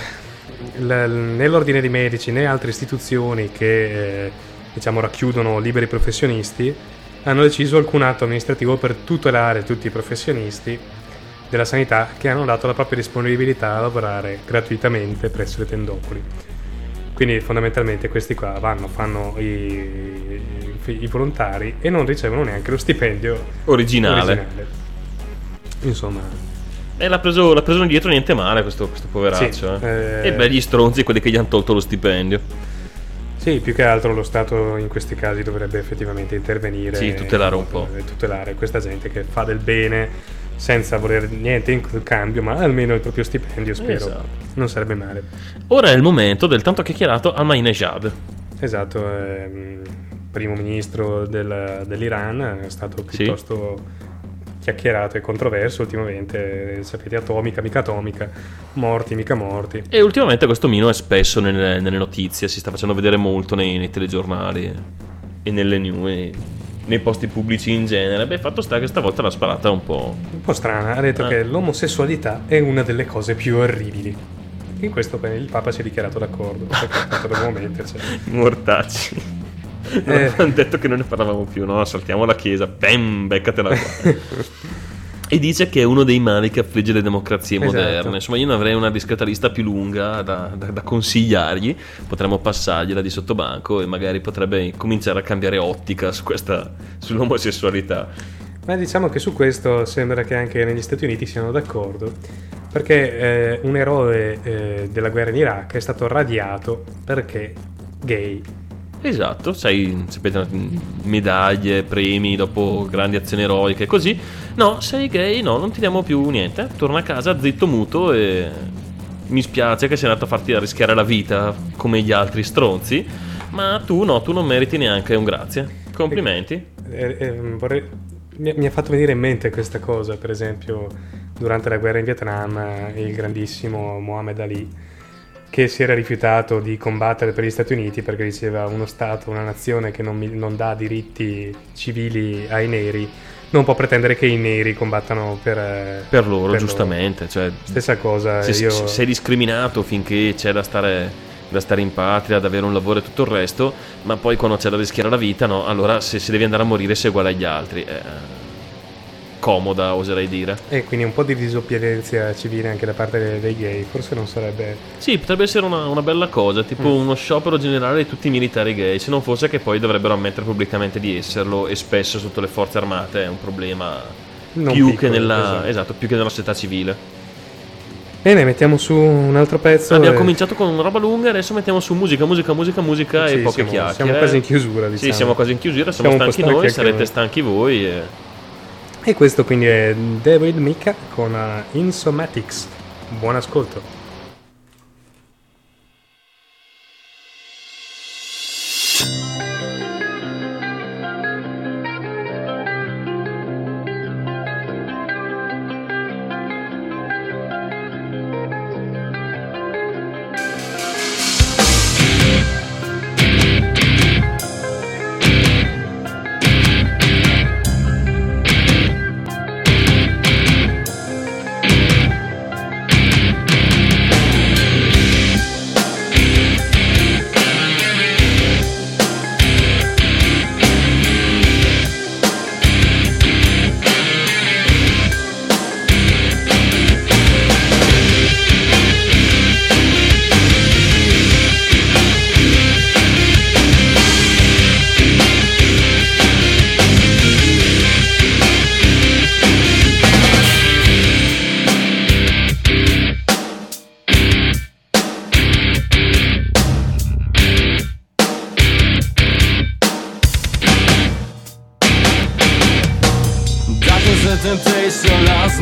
l- né l'ordine di medici né altre istituzioni che eh, diciamo racchiudono liberi professionisti hanno deciso alcun atto amministrativo per tutelare tutti i professionisti della sanità che hanno dato la propria disponibilità a lavorare gratuitamente presso le tendopoli. Quindi fondamentalmente questi qua vanno, fanno i, i- volontari e non ricevono neanche lo stipendio Originale. originale. Insomma, E l'ha preso, l'ha preso indietro niente male questo, questo poveraccio. Sì, eh. eh. E beh, gli stronzi quelli che gli hanno tolto lo stipendio. Sì, più che altro lo Stato in questi casi dovrebbe effettivamente intervenire. Sì, tutelare un po'. E tutelare questa gente che fa del bene senza voler niente in cambio, ma almeno il proprio stipendio, spero. Esatto. Non sarebbe male. Ora è il momento del tanto chiacchierato Ahmadinejad. Esatto, ehm, primo ministro del- dell'Iran è stato Sì. Chiacchierato e controverso ultimamente, sapete, atomica, mica atomica, morti, mica morti. E ultimamente questo Mino è spesso nelle, nelle notizie, si sta facendo vedere molto nei, nei telegiornali e nelle news, e nei posti pubblici in genere. Beh, fatto sta che stavolta l'ha sparata un po'. Un po' strana, ha detto Ah. che l'omosessualità è una delle cose più orribili. In questo il Papa si è dichiarato d'accordo, perché tanto dobbiamo metterci. Mortacci. Eh. Hanno detto che non ne parlavamo più, no? Saltiamo la chiesa, pam, beccatela qua. e dice che è uno dei mali che affligge le democrazie Esatto. moderne. Insomma, io ne avrei una discreta lista più lunga da, da- da consigliargli. Potremmo passargliela di sottobanco e magari potrebbe cominciare a cambiare ottica su questa, sull'omosessualità. Ma diciamo che su questo sembra che anche negli Stati Uniti siano d'accordo, perché eh, un eroe eh, della guerra in Iraq è stato radiato perché gay. Esatto, sai, sapete, medaglie, premi dopo grandi azioni eroiche, così. No, sei gay, no, non ti diamo più niente. Torna a casa zitto, muto e mi spiace che sei andato a farti rischiare la vita come gli altri stronzi, ma tu no, tu non meriti neanche un grazie. Complimenti. Eh, eh, vorrei- mi, mi ha fatto venire in mente questa cosa, per esempio, durante la guerra in Vietnam, eh, il grandissimo Muhammad Ali, che si era rifiutato di combattere per gli Stati Uniti perché diceva uno Stato, una nazione che non, non dà diritti civili ai neri, non può pretendere che i neri combattano per, eh, Per loro, giustamente. loro. Cioè, Stessa cosa, se, io... se sei discriminato finché c'è da stare, da stare in patria, da avere un lavoro e tutto il resto, ma poi quando c'è da rischiare la vita, no, allora se, se devi andare a morire sei uguale agli altri. Eh, comoda, oserei dire. E quindi un po' di disobbedienza civile anche da parte dei, dei gay, forse non sarebbe... Sì, potrebbe essere una, una bella cosa, tipo Mm. uno sciopero generale di tutti i militari gay, se non fosse che poi dovrebbero ammettere pubblicamente di esserlo e spesso sotto le forze armate è un problema Non più, piccolo, che nella, esatto. esatto, più che nella società civile. Bene, mettiamo su un altro pezzo. Abbiamo e- cominciato con roba lunga, adesso mettiamo su musica, musica, musica, musica Sì, e poche siamo- chiacchiere. siamo quasi in chiusura, diciamo. Sì, siamo quasi in chiusura, siamo, Siamo stanchi noi, sarete stanchi voi. E... E questo quindi è David Mika con uh, Insomatics. Buon ascolto.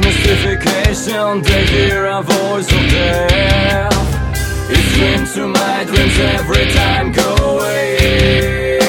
Mystification They hear a voice of death. It screams to my dreams every time go away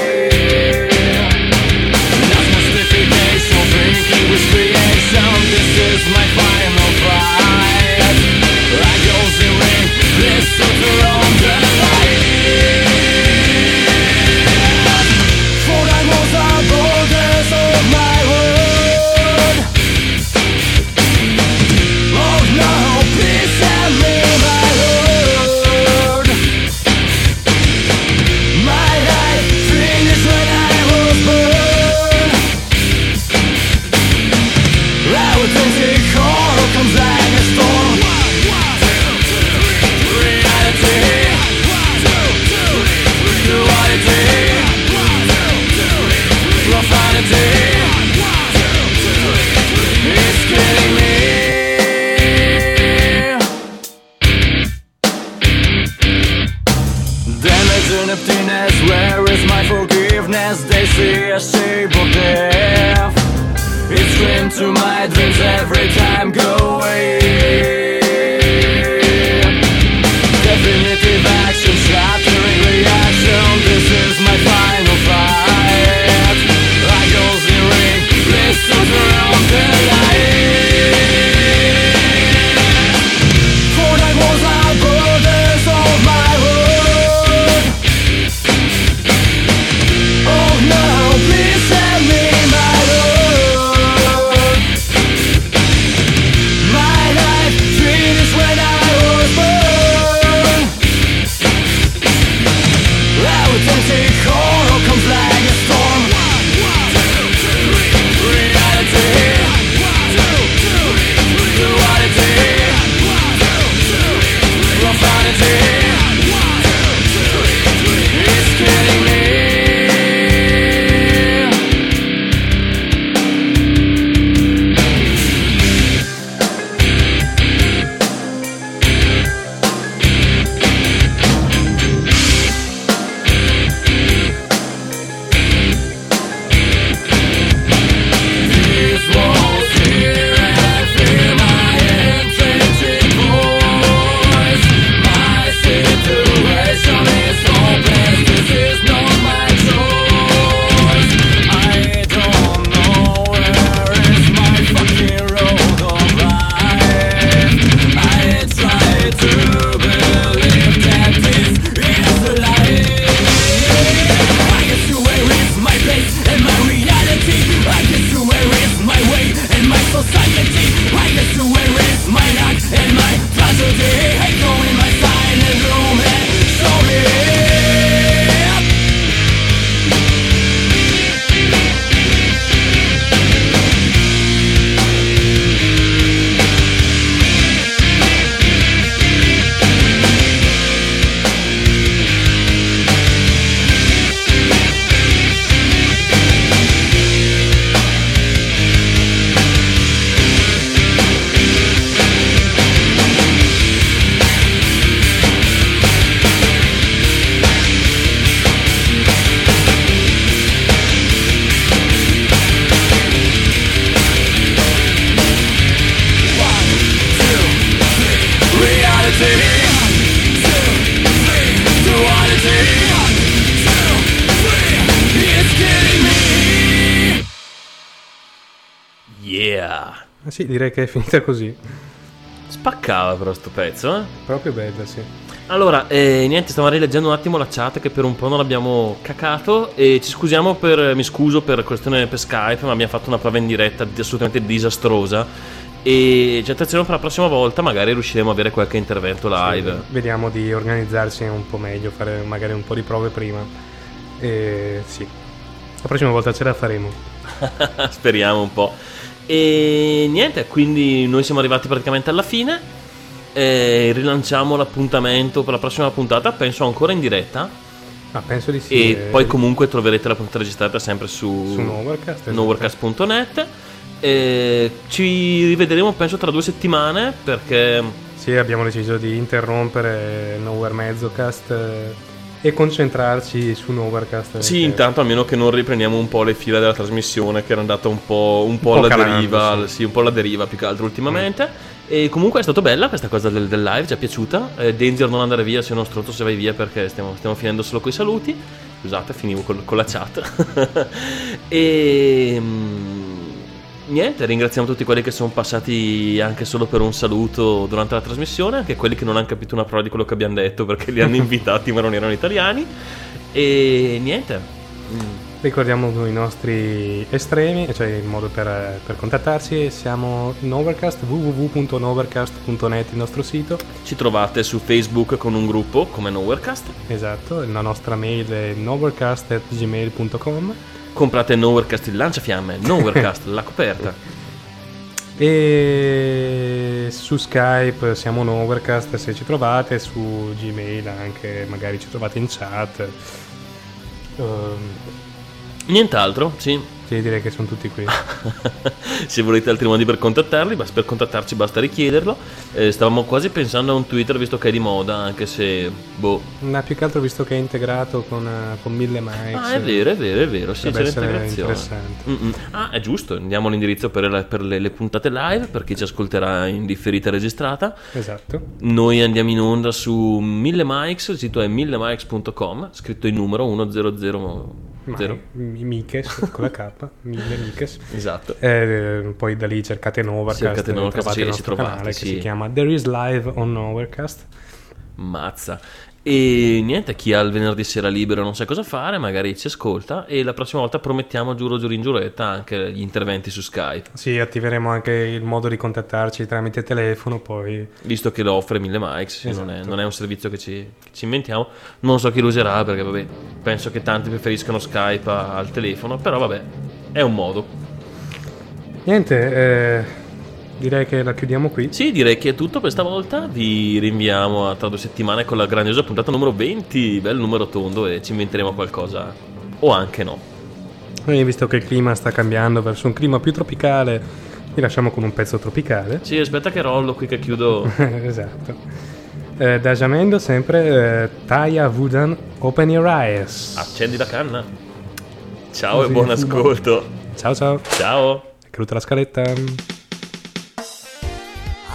sì, direi che è finita così. Spaccava però sto pezzo, eh. Proprio bella, sì. Allora, eh, niente, stavo rileggendo un attimo la chat che per un po' non abbiamo cacato e ci scusiamo per, mi scuso per questione per Skype, ma abbiamo fatto una prova in diretta di- assolutamente disastrosa e ci attenzione per la prossima volta, magari riusciremo a avere qualche intervento live. Vediamo di organizzarci un po' meglio, fare magari un po' di prove prima. E sì, la prossima volta ce la faremo. Speriamo un po'. E niente, quindi noi siamo arrivati praticamente alla fine. E rilanciamo l'appuntamento per la prossima puntata, penso ancora in diretta. Ma penso di sì. e eh, poi comunque troverete la puntata registrata sempre su, su Novercast. esatto. E ci rivedremo penso tra due settimane perché Sì, abbiamo deciso di interrompere Nowhere Mezzocast eh, e concentrarci su Novercast. sì, che- intanto almeno che non riprendiamo un po' le fila della trasmissione che era andata un po', un po' po' alla calando, deriva, sì. Mm. sì, un po' alla deriva più che altro ultimamente. E comunque è stato bella questa cosa del, del live, ci è piaciuta. Eh, Danger non andare via, sei uno stronzo se vai via perché stiamo, stiamo finendo solo coi saluti. Scusate, finivo col- con la chat. e mm, niente, ringraziamo tutti quelli che sono passati anche solo per un saluto durante la trasmissione, anche quelli che non hanno capito una parola di quello che abbiamo detto perché li hanno invitati ma non erano italiani. E niente. mm, Ricordiamo i nostri estremi, cioè il modo per, per contattarci. Siamo Novercast, www.novercast.net, il nostro sito. Ci trovate su Facebook con un gruppo come Nowherecast. Esatto, la nostra mail è novercast.gmail.com Comprate Nowherecast il lanciafiamme, Nowherecast la coperta. e su Skype siamo Novercast se ci trovate, su Gmail anche magari ci trovate in chat. Ehm, Nient'altro, sì. Sì, direi che sono tutti qui. Se volete altri modi per contattarli, per contattarci basta richiederlo. Eh, stavamo quasi pensando a un Twitter visto che è di moda, anche se boh. Ma più che altro visto che è integrato con, eh, con mille mics. Ah, è vero, è vero, è vero. Sì, c'è l'integrazione. Mm-mm. Ah, è giusto. Diamo l'indirizzo per, le, per le- le puntate live per chi ci ascolterà in differita registrata. Esatto. Noi andiamo in onda su 1000 mics, il sito è 1000mics.com, scritto in numero 1000. Mi- Mikes con la K, mille Mikes. Esatto. Eh, poi da lì cercate Novercast, Cercate Novercast, trovate sì, il ci nostro trovate, canale sì. che si chiama There is Live on Novercast. Mazza. E niente, chi ha il venerdì sera libero e non sa cosa fare, magari ci ascolta e la prossima volta promettiamo, giuro, giuro in giuretta, anche gli interventi su Skype. Sì, attiveremo anche il modo di contattarci tramite telefono, poi Visto che lo offre 1000 mics, sì, non, è, Esatto. non è un servizio che ci, che ci inventiamo. Non so chi lo userà perché, vabbè, penso che tanti preferiscono Skype al telefono, però vabbè, è un modo. niente, eh, direi che la chiudiamo qui. Sì, direi che è tutto per stavolta. Vi rinviamo a tra due settimane con la grandiosa puntata numero 20, bel numero tondo, e ci inventeremo qualcosa. O anche no. Noi, visto che il clima sta cambiando verso un clima più tropicale, vi lasciamo con un pezzo tropicale. Sì, aspetta che rollo qui che chiudo. esatto. Eh, da Jamendo sempre eh, Taya Wooden Open Your Eyes. Accendi la canna. Ciao Così e buon ascolto. Ciao ciao, Ciao. è caduta la scaletta.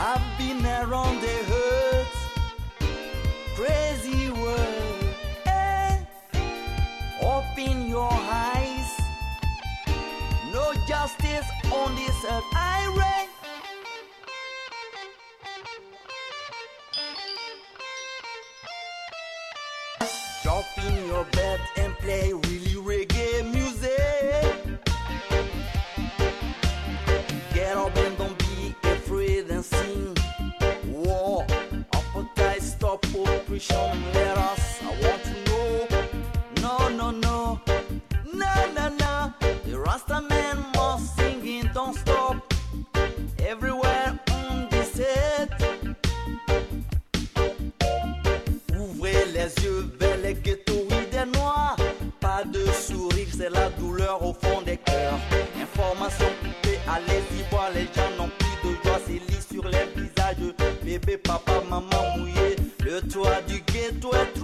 I've been around the hurt, crazy world. Hey, open your eyes. No justice on this earth. maman mouillée. Le toit du ghetto est